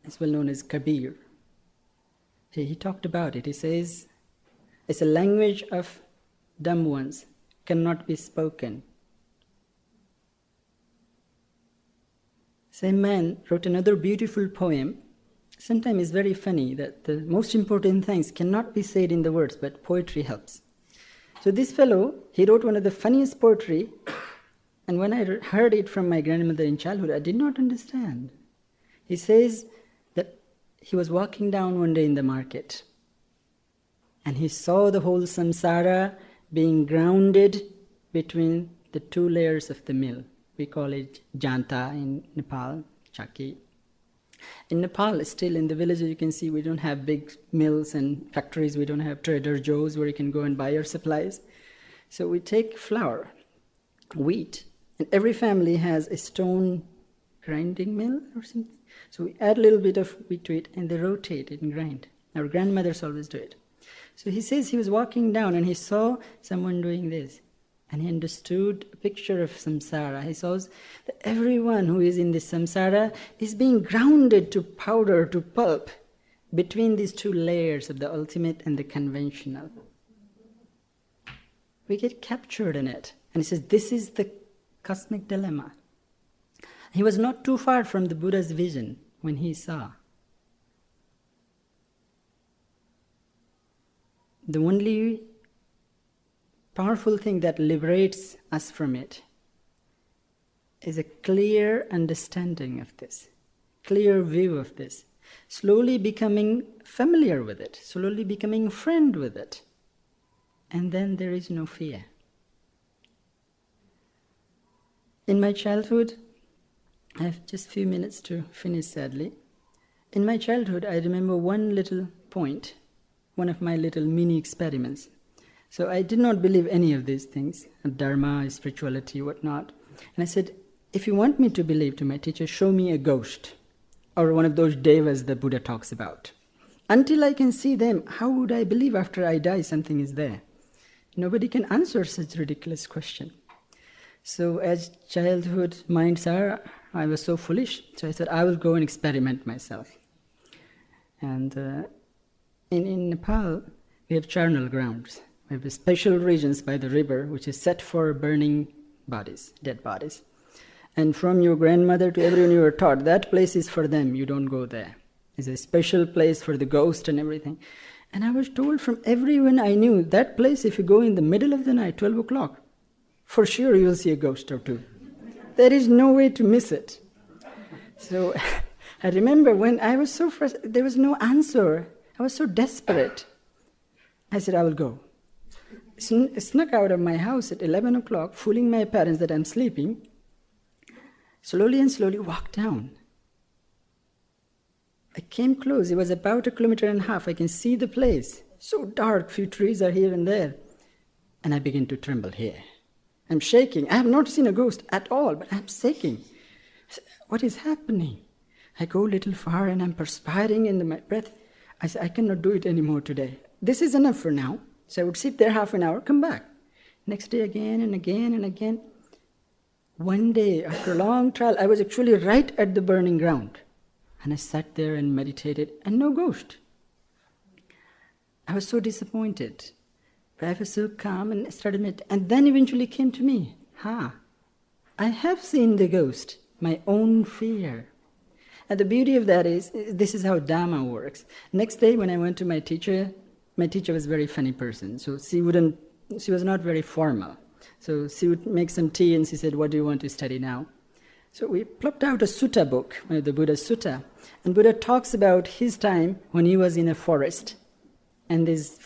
is well known as Kabir. He, he talked about it. He says, it's a language of dumb ones, cannot be spoken. Same man wrote another beautiful poem. Sometimes it's very funny that the most important things cannot be said in the words, but poetry helps. So this fellow, he wrote one of the funniest poetry, and when I heard it from my grandmother in childhood, I did not understand. He says that he was walking down one day in the market, and he saw the whole samsara being grounded between the two layers of the mill. We call it janta in Nepal, chaki. In Nepal, still in the villages, you can see we don't have big mills and factories. We don't have Trader Joe's where you can go and buy your supplies. So we take flour, wheat, and every family has a stone grinding mill or something. So we add a little bit of wheat to it and they rotate it and grind. Our grandmothers always do it. So he says he was walking down and he saw someone doing this. And he understood a picture of samsara. He saw that everyone who is in this samsara is being grounded to powder, to pulp, between these two layers of the ultimate and the conventional. We get captured in it. And he says, This is the cosmic dilemma. He was not too far from the Buddha's vision when he saw. The only powerful thing that liberates us from it is a clear understanding of this, clear view of this, slowly becoming familiar with it, slowly becoming friend with it. And then there is no fear. In my childhood, I have just a few minutes to finish sadly. In my childhood, I remember one little point, one of my little mini experiments. So I did not believe any of these things dharma, spirituality, whatnot. And I said, if you want me to believe to my teacher, show me a ghost or one of those devas the Buddha talks about. Until I can see them, how would I believe after I die something is there? Nobody can answer such ridiculous question. So as childhood minds are, I was so foolish. So I said, I will go and experiment myself. And uh, in, in Nepal, we have charnel grounds. We have special regions by the river which is set for burning bodies, dead bodies. And from your grandmother to everyone you were taught, that place is for them, you don't go there. It's a special place for the ghost and everything. And I was told from everyone I knew, that place, if you go in the middle of the night, 12 o'clock, for sure you will see a ghost or two. There is no way to miss it. So *laughs* I remember when I was so frustrated, there was no answer. I was so desperate. I said, I will go snuck out of my house at 11 o'clock, fooling my parents that I'm sleeping, slowly and slowly walked down. I came close. It was about a kilometer and a half. I can see the place. So dark, few trees are here and there. And I begin to tremble here. I'm shaking. I have not seen a ghost at all, but I'm shaking. What is happening? I go a little far and I'm perspiring in my breath. I say, I cannot do it anymore today. This is enough for now. So I would sit there half an hour, come back. Next day again and again and again. One day, after a long trial, I was actually right at the burning ground. And I sat there and meditated, and no ghost. I was so disappointed. I was and started meditating. And then eventually came to me, ha, I have seen the ghost, my own fear. And the beauty of that is, this is how Dharma works. Next day, when I went to my teacher, my teacher was a very funny person, so she wouldn't, she was not very formal. So she would make some tea and she said, What do you want to study now? So we plucked out a sutta book, the Buddha's sutta, and Buddha talks about his time when he was in a forest. And this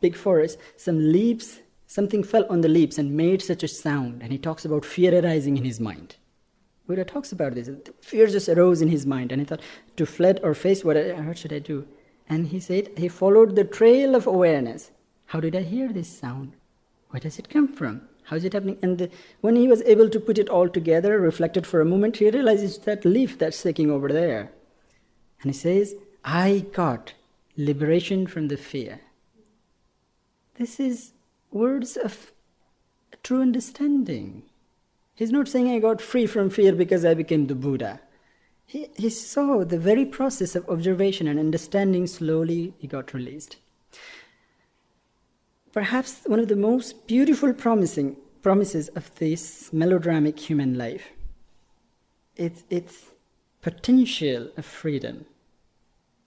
big forest, some leaves, something fell on the leaves and made such a sound. And he talks about fear arising in his mind. Buddha talks about this. Fear just arose in his mind, and he thought, to fled or face what, what should I do? And he said he followed the trail of awareness. How did I hear this sound? Where does it come from? How is it happening? And the, when he was able to put it all together, reflected for a moment, he realizes that leaf that's sticking over there. And he says, I got liberation from the fear. This is words of true understanding. He's not saying I got free from fear because I became the Buddha. He, he saw the very process of observation and understanding slowly he got released. Perhaps one of the most beautiful promising promises of this melodramatic human life. It's, it's potential of freedom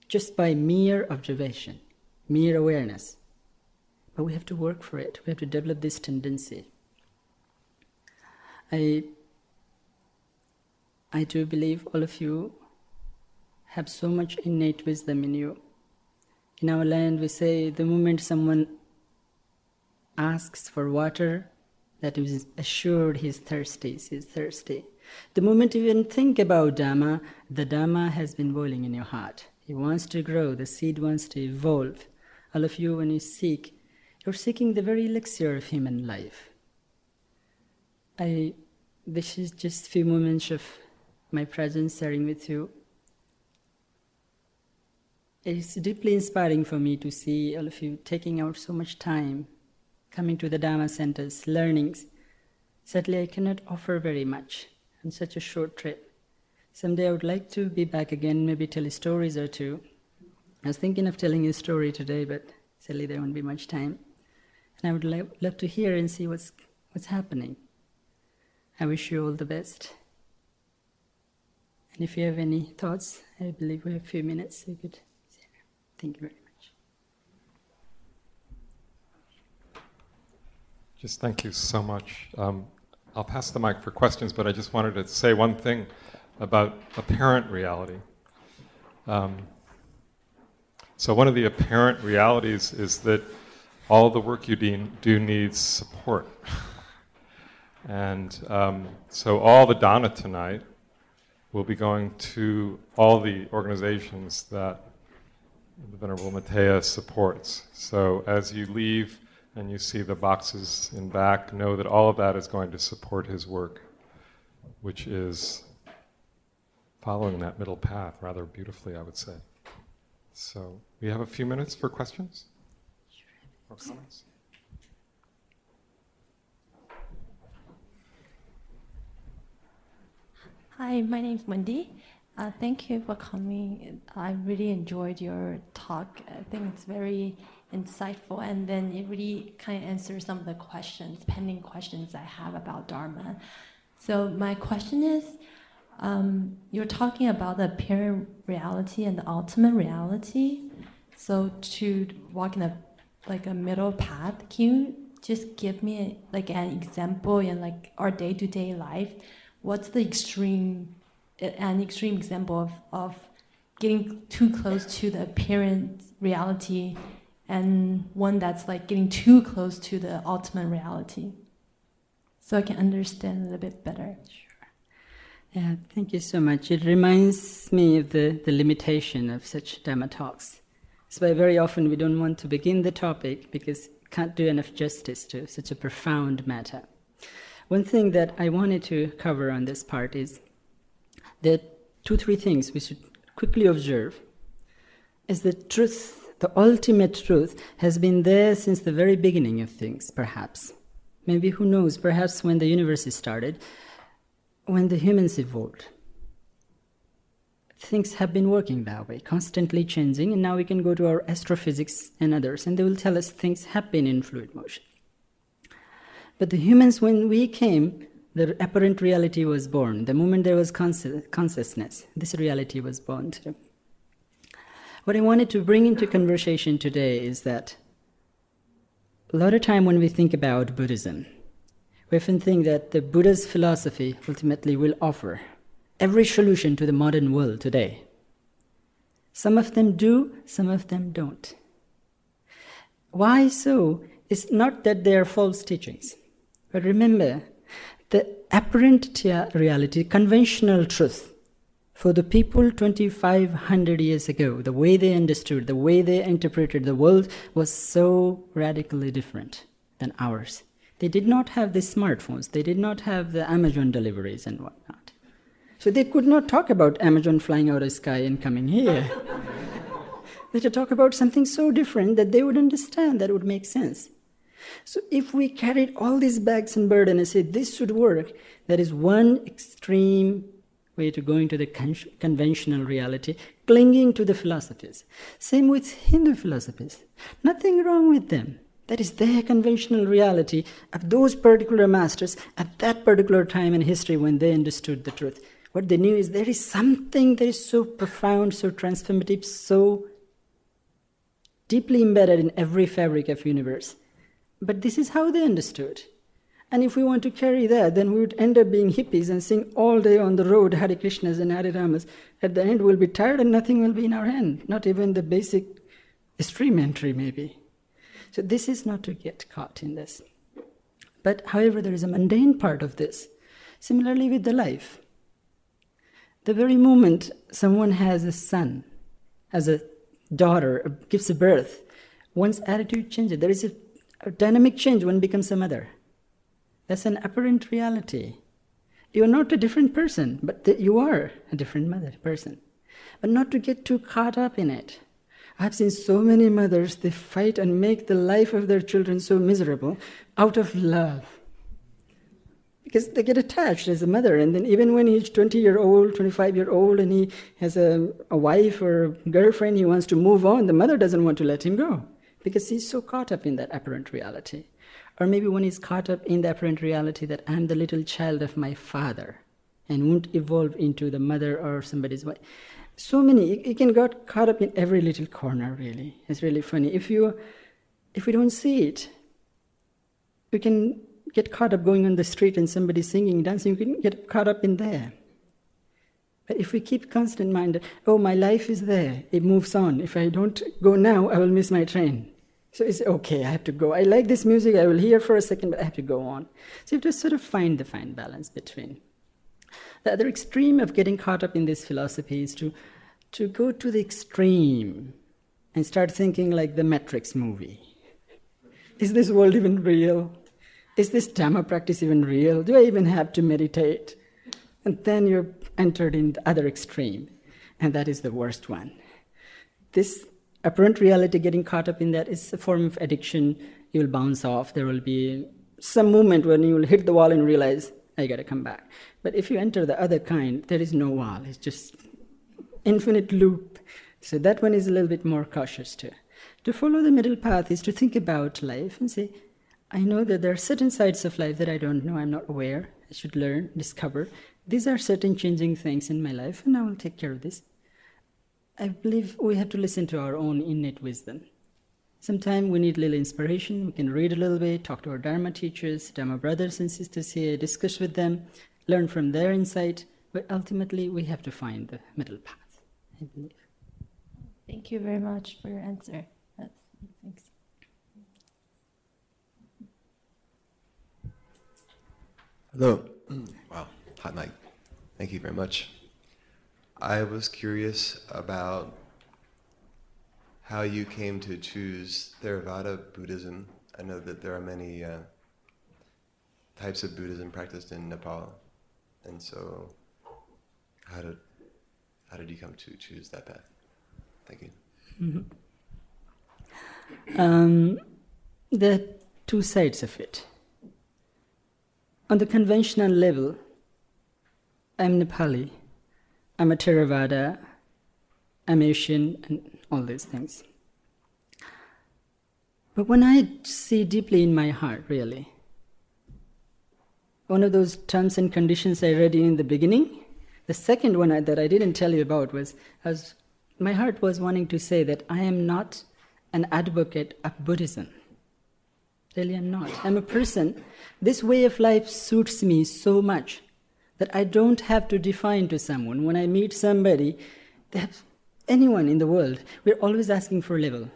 just by mere observation, mere awareness. But we have to work for it. We have to develop this tendency. I, I do believe all of you have so much innate wisdom in you. In our land, we say the moment someone asks for water, that is assured he's thirsty, he's thirsty. The moment you even think about Dhamma, the Dhamma has been boiling in your heart. It wants to grow, the seed wants to evolve. All of you, when you seek, seeking the very elixir of human life. I, this is just a few moments of my presence sharing with you. It's deeply inspiring for me to see all of you taking out so much time, coming to the Dharma centers, learnings. Sadly, I cannot offer very much on such a short trip. Someday I would like to be back again, maybe tell stories or two. I was thinking of telling a story today, but sadly there won't be much time. And I would lo- love to hear and see what's, what's happening. I wish you all the best. And if you have any thoughts, I believe we have a few minutes, so could Thank you very much. Just thank you so much. Um, I'll pass the mic for questions, but I just wanted to say one thing about apparent reality. Um, so, one of the apparent realities is that all the work you do needs support. *laughs* and um, so, all the dana tonight will be going to all the organizations that the Venerable Metteyya supports. So as you leave and you see the boxes in back, know that all of that is going to support his work, which is following that middle path rather beautifully, I would say. So we have a few minutes for questions comments. Hi, my name is Wendy. Uh, thank you for coming. I really enjoyed your talk. I think it's very insightful, and then it really kind of answers some of the questions, pending questions I have about Dharma. So my question is, um, you're talking about the apparent reality and the ultimate reality. So to walk in a like a middle path, can you just give me like an example in like our day to day life? What's the extreme an extreme example of, of getting too close to the apparent reality and one that's like getting too close to the ultimate reality? So i can understand a little bit better. Sure. Yeah thank you so much. It reminds me of the, the limitation of such dhamma talks that's why very often we don't want to begin the topic because it can't do enough justice to such a profound matter one thing that i wanted to cover on this part is are two, three things we should quickly observe. Is the truth, the ultimate truth, has been there since the very beginning of things, perhaps. Maybe, who knows, perhaps when the universe started, when the humans evolved. Things have been working that way, constantly changing, and now we can go to our astrophysics and others, and they will tell us things have been in fluid motion. But the humans, when we came, the apparent reality was born. The moment there was consciousness, this reality was born too. What I wanted to bring into conversation today is that a lot of time when we think about Buddhism, we often think that the Buddha's philosophy ultimately will offer every solution to the modern world today. Some of them do, some of them don't. Why so? It's not that they are false teachings. But remember, the apparent reality, conventional truth, for the people 2500 years ago, the way they understood, the way they interpreted the world was so radically different than ours. They did not have the smartphones, they did not have the Amazon deliveries and whatnot. So they could not talk about Amazon flying out of the sky and coming here. *laughs* they could talk about something so different that they would understand, that would make sense. So if we carried all these bags and burden and said this should work, that is one extreme way to going to the con- conventional reality, clinging to the philosophies. Same with Hindu philosophies. Nothing wrong with them. That is their conventional reality of those particular masters at that particular time in history when they understood the truth. What they knew is there is something that is so profound, so transformative, so deeply embedded in every fabric of universe. But this is how they understood. And if we want to carry that, then we would end up being hippies and sing all day on the road Hare Krishnas and Hare Ramas. At the end, we'll be tired and nothing will be in our hand, not even the basic stream entry, maybe. So, this is not to get caught in this. But, however, there is a mundane part of this. Similarly, with the life. The very moment someone has a son, has a daughter, uh, gives a birth, one's attitude changes. There is a, a dynamic change when becomes a mother that's an apparent reality. You're not a different person, but you are a different mother person. But not to get too caught up in it. I've seen so many mothers, they fight and make the life of their children so miserable out of love. Because they get attached as a mother, and then even when he's 20 year old, 25 year old, and he has a, a wife or a girlfriend, he wants to move on, the mother doesn't want to let him go because he's so caught up in that apparent reality. Or maybe when he's caught up in the apparent reality that I'm the little child of my father and won't evolve into the mother or somebody's wife. So many, you can get caught up in every little corner, really. It's really funny. If you, if we don't see it, we can get caught up going on the street and somebody singing, dancing, you can get caught up in there. But if we keep constant mind, oh, my life is there, it moves on. If I don't go now, I will miss my train. So it's okay, I have to go. I like this music, I will hear for a second, but I have to go on. So you have to sort of find the fine balance between. The other extreme of getting caught up in this philosophy is to, to go to the extreme and start thinking like the Matrix movie. Is this world even real? Is this Dhamma practice even real? Do I even have to meditate? And then you're entered in the other extreme, and that is the worst one. This apparent reality, getting caught up in that, is a form of addiction. You'll bounce off. There will be some moment when you'll hit the wall and realize, I gotta come back. But if you enter the other kind, there is no wall. It's just infinite loop. So that one is a little bit more cautious too. To follow the middle path is to think about life and say, I know that there are certain sides of life that I don't know, I'm not aware, I should learn, discover. These are certain changing things in my life, and I will take care of this. I believe we have to listen to our own innate wisdom. Sometimes we need a little inspiration. We can read a little bit, talk to our Dharma teachers, Dharma brothers and sisters here, discuss with them, learn from their insight. But ultimately, we have to find the middle path, I believe. Thank you very much for your answer. That's, thanks. Hello. Wow, hot night. Thank you very much. I was curious about how you came to choose Theravada Buddhism. I know that there are many uh, types of Buddhism practiced in Nepal, and so how did how did you come to choose that path? Thank you. Mm-hmm. Um, there are two sides of it. On the conventional level, I'm Nepali I'm a Theravada, I'm Asian, and all these things. But when I see deeply in my heart, really, one of those terms and conditions I read in the beginning, the second one that I didn't tell you about was, was my heart was wanting to say that I am not an advocate of Buddhism. Really, I'm not. I'm a person. This way of life suits me so much that I don't have to define to someone. When I meet somebody, anyone in the world, we're always asking for a level.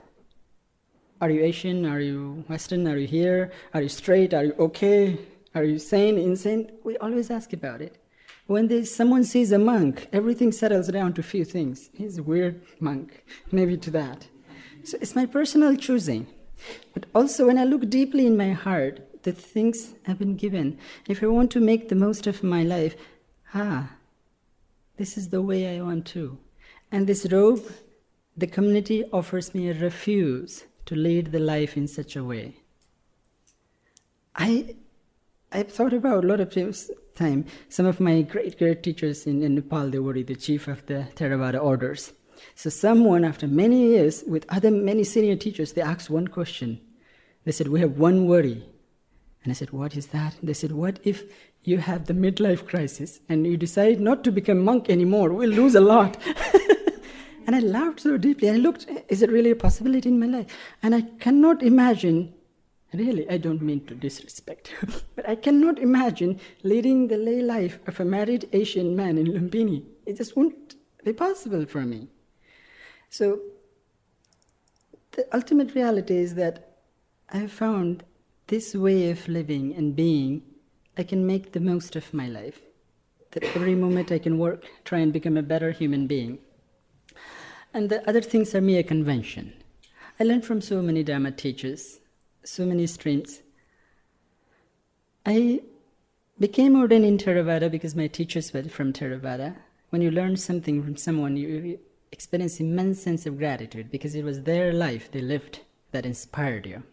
Are you Asian? Are you Western? Are you here? Are you straight? Are you okay? Are you sane, insane? We always ask about it. When someone sees a monk, everything settles down to a few things. He's a weird monk, maybe to that. So it's my personal choosing. But also, when I look deeply in my heart, the things I've been given. If I want to make the most of my life, ah, this is the way I want to. And this robe, the community offers me a refuge to lead the life in such a way. I I've thought about a lot of time. Some of my great, great teachers in, in Nepal, they were the chief of the Theravada orders. So someone, after many years, with other many senior teachers, they asked one question. They said, "We have one worry. And I said, What is that? They said, What if you have the midlife crisis and you decide not to become monk anymore? We'll lose a lot. *laughs* and I laughed so deeply. I looked, is it really a possibility in my life? And I cannot imagine, really, I don't mean to disrespect, *laughs* but I cannot imagine leading the lay life of a married Asian man in Lumbini. It just won't be possible for me. So, the ultimate reality is that I have found this way of living and being, I can make the most of my life. That every moment I can work, try and become a better human being. And the other things are mere convention. I learned from so many Dharma teachers, so many streams. I became ordained in Theravada because my teachers were from Theravada. When you learn something from someone, you experience immense sense of gratitude because it was their life they lived that inspired you.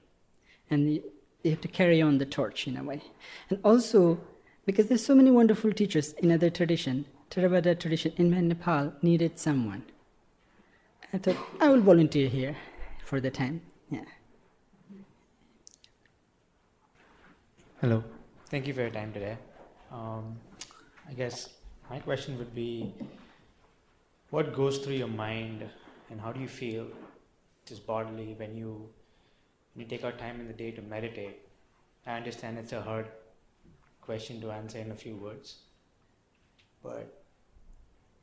And you have to carry on the torch in a way. And also, because there's so many wonderful teachers in other tradition, Theravada tradition in Nepal needed someone. I thought I will volunteer here for the time. Yeah. Hello. Thank you for your time today. Um, I guess my question would be what goes through your mind and how do you feel just bodily when you when you take out time in the day to meditate? I understand it's a hard question to answer in a few words, but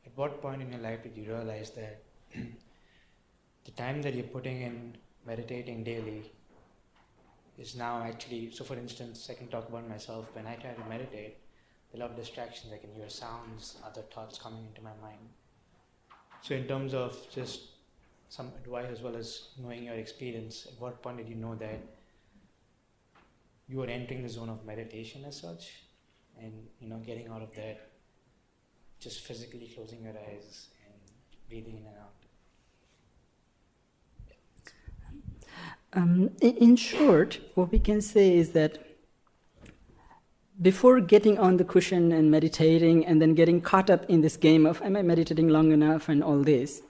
at what point in your life did you realize that *clears throat* the time that you're putting in meditating daily is now actually so for instance i can talk about myself when i try to meditate a lot of distractions i can hear sounds other thoughts coming into my mind so in terms of just some advice as well as knowing your experience at what point did you know that you are entering the zone of meditation as such? And you know getting out of that just physically closing your eyes and breathing in and out. Um, in short, what we can say is that before getting on the cushion and meditating and then getting caught up in this game of am I meditating long enough and all this,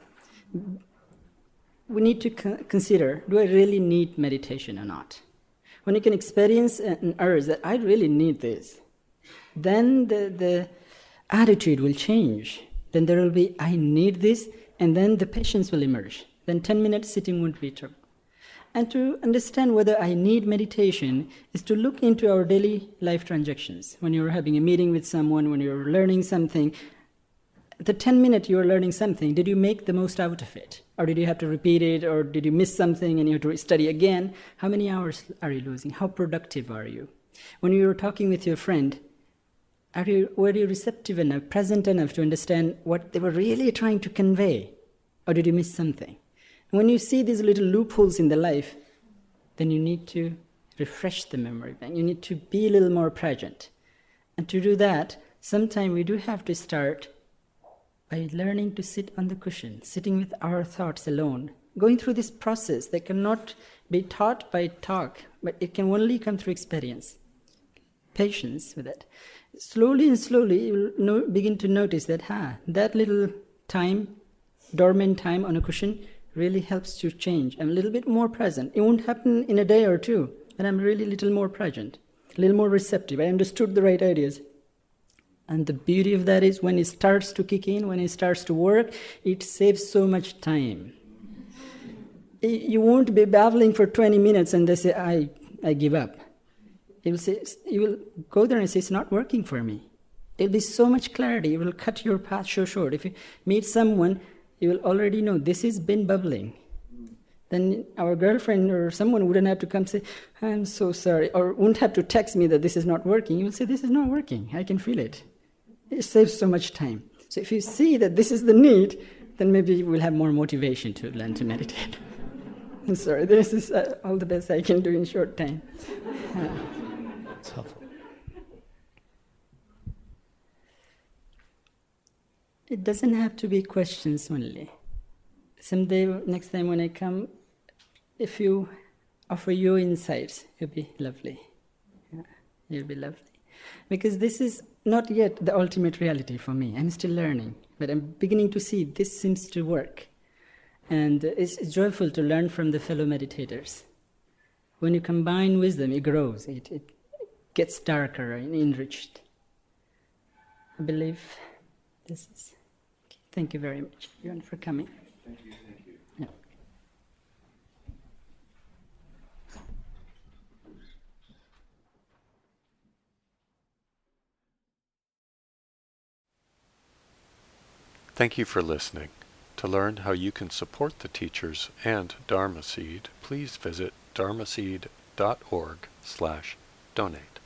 we need to consider do I really need meditation or not? When you can experience an urge that I really need this, then the, the attitude will change. Then there will be, I need this, and then the patience will emerge. Then 10 minutes sitting won't be trouble. And to understand whether I need meditation is to look into our daily life transactions. When you're having a meeting with someone, when you're learning something, the 10 minute you're learning something, did you make the most out of it? Or did you have to repeat it? Or did you miss something and you have to study again? How many hours are you losing? How productive are you? When you're talking with your friend, are you, were you receptive enough, present enough to understand what they were really trying to convey? Or did you miss something? When you see these little loopholes in the life, then you need to refresh the memory bank. You need to be a little more present. And to do that, sometimes we do have to start by learning to sit on the cushion, sitting with our thoughts alone, going through this process that cannot be taught by talk, but it can only come through experience. Patience with it. Slowly and slowly, you will begin to notice that, ha, that little time, dormant time on a cushion, really helps to change. I'm a little bit more present. It won't happen in a day or two, but I'm really a little more present, a little more receptive. I understood the right ideas. And the beauty of that is when it starts to kick in, when it starts to work, it saves so much time. You won't be babbling for 20 minutes and they say, I, I give up. You will, say, you will go there and say, It's not working for me. It'll be so much clarity. It will cut your path so short. If you meet someone you will already know this has been bubbling. Then our girlfriend or someone wouldn't have to come say, I'm so sorry, or wouldn't have to text me that this is not working. You will say, This is not working. I can feel it. It saves so much time. So if you see that this is the need, then maybe you will have more motivation to learn to meditate. *laughs* I'm sorry, this is uh, all the best I can do in short time. *laughs* It's helpful. It doesn't have to be questions only. Someday, next time when I come, if you offer your insights, it'll be lovely. Yeah, it'll be lovely. Because this is not yet the ultimate reality for me. I'm still learning, but I'm beginning to see this seems to work. And it's, joyful to learn from the fellow meditators. When you combine wisdom, it grows. It, it, gets darker and enriched. I believe this is. Okay. Thank you very much, everyone, for coming. Thank you, thank you. Yeah. Thank you for listening. To learn how you can support the teachers and Dharma Seed, please visit dharmaseed.org slash donate.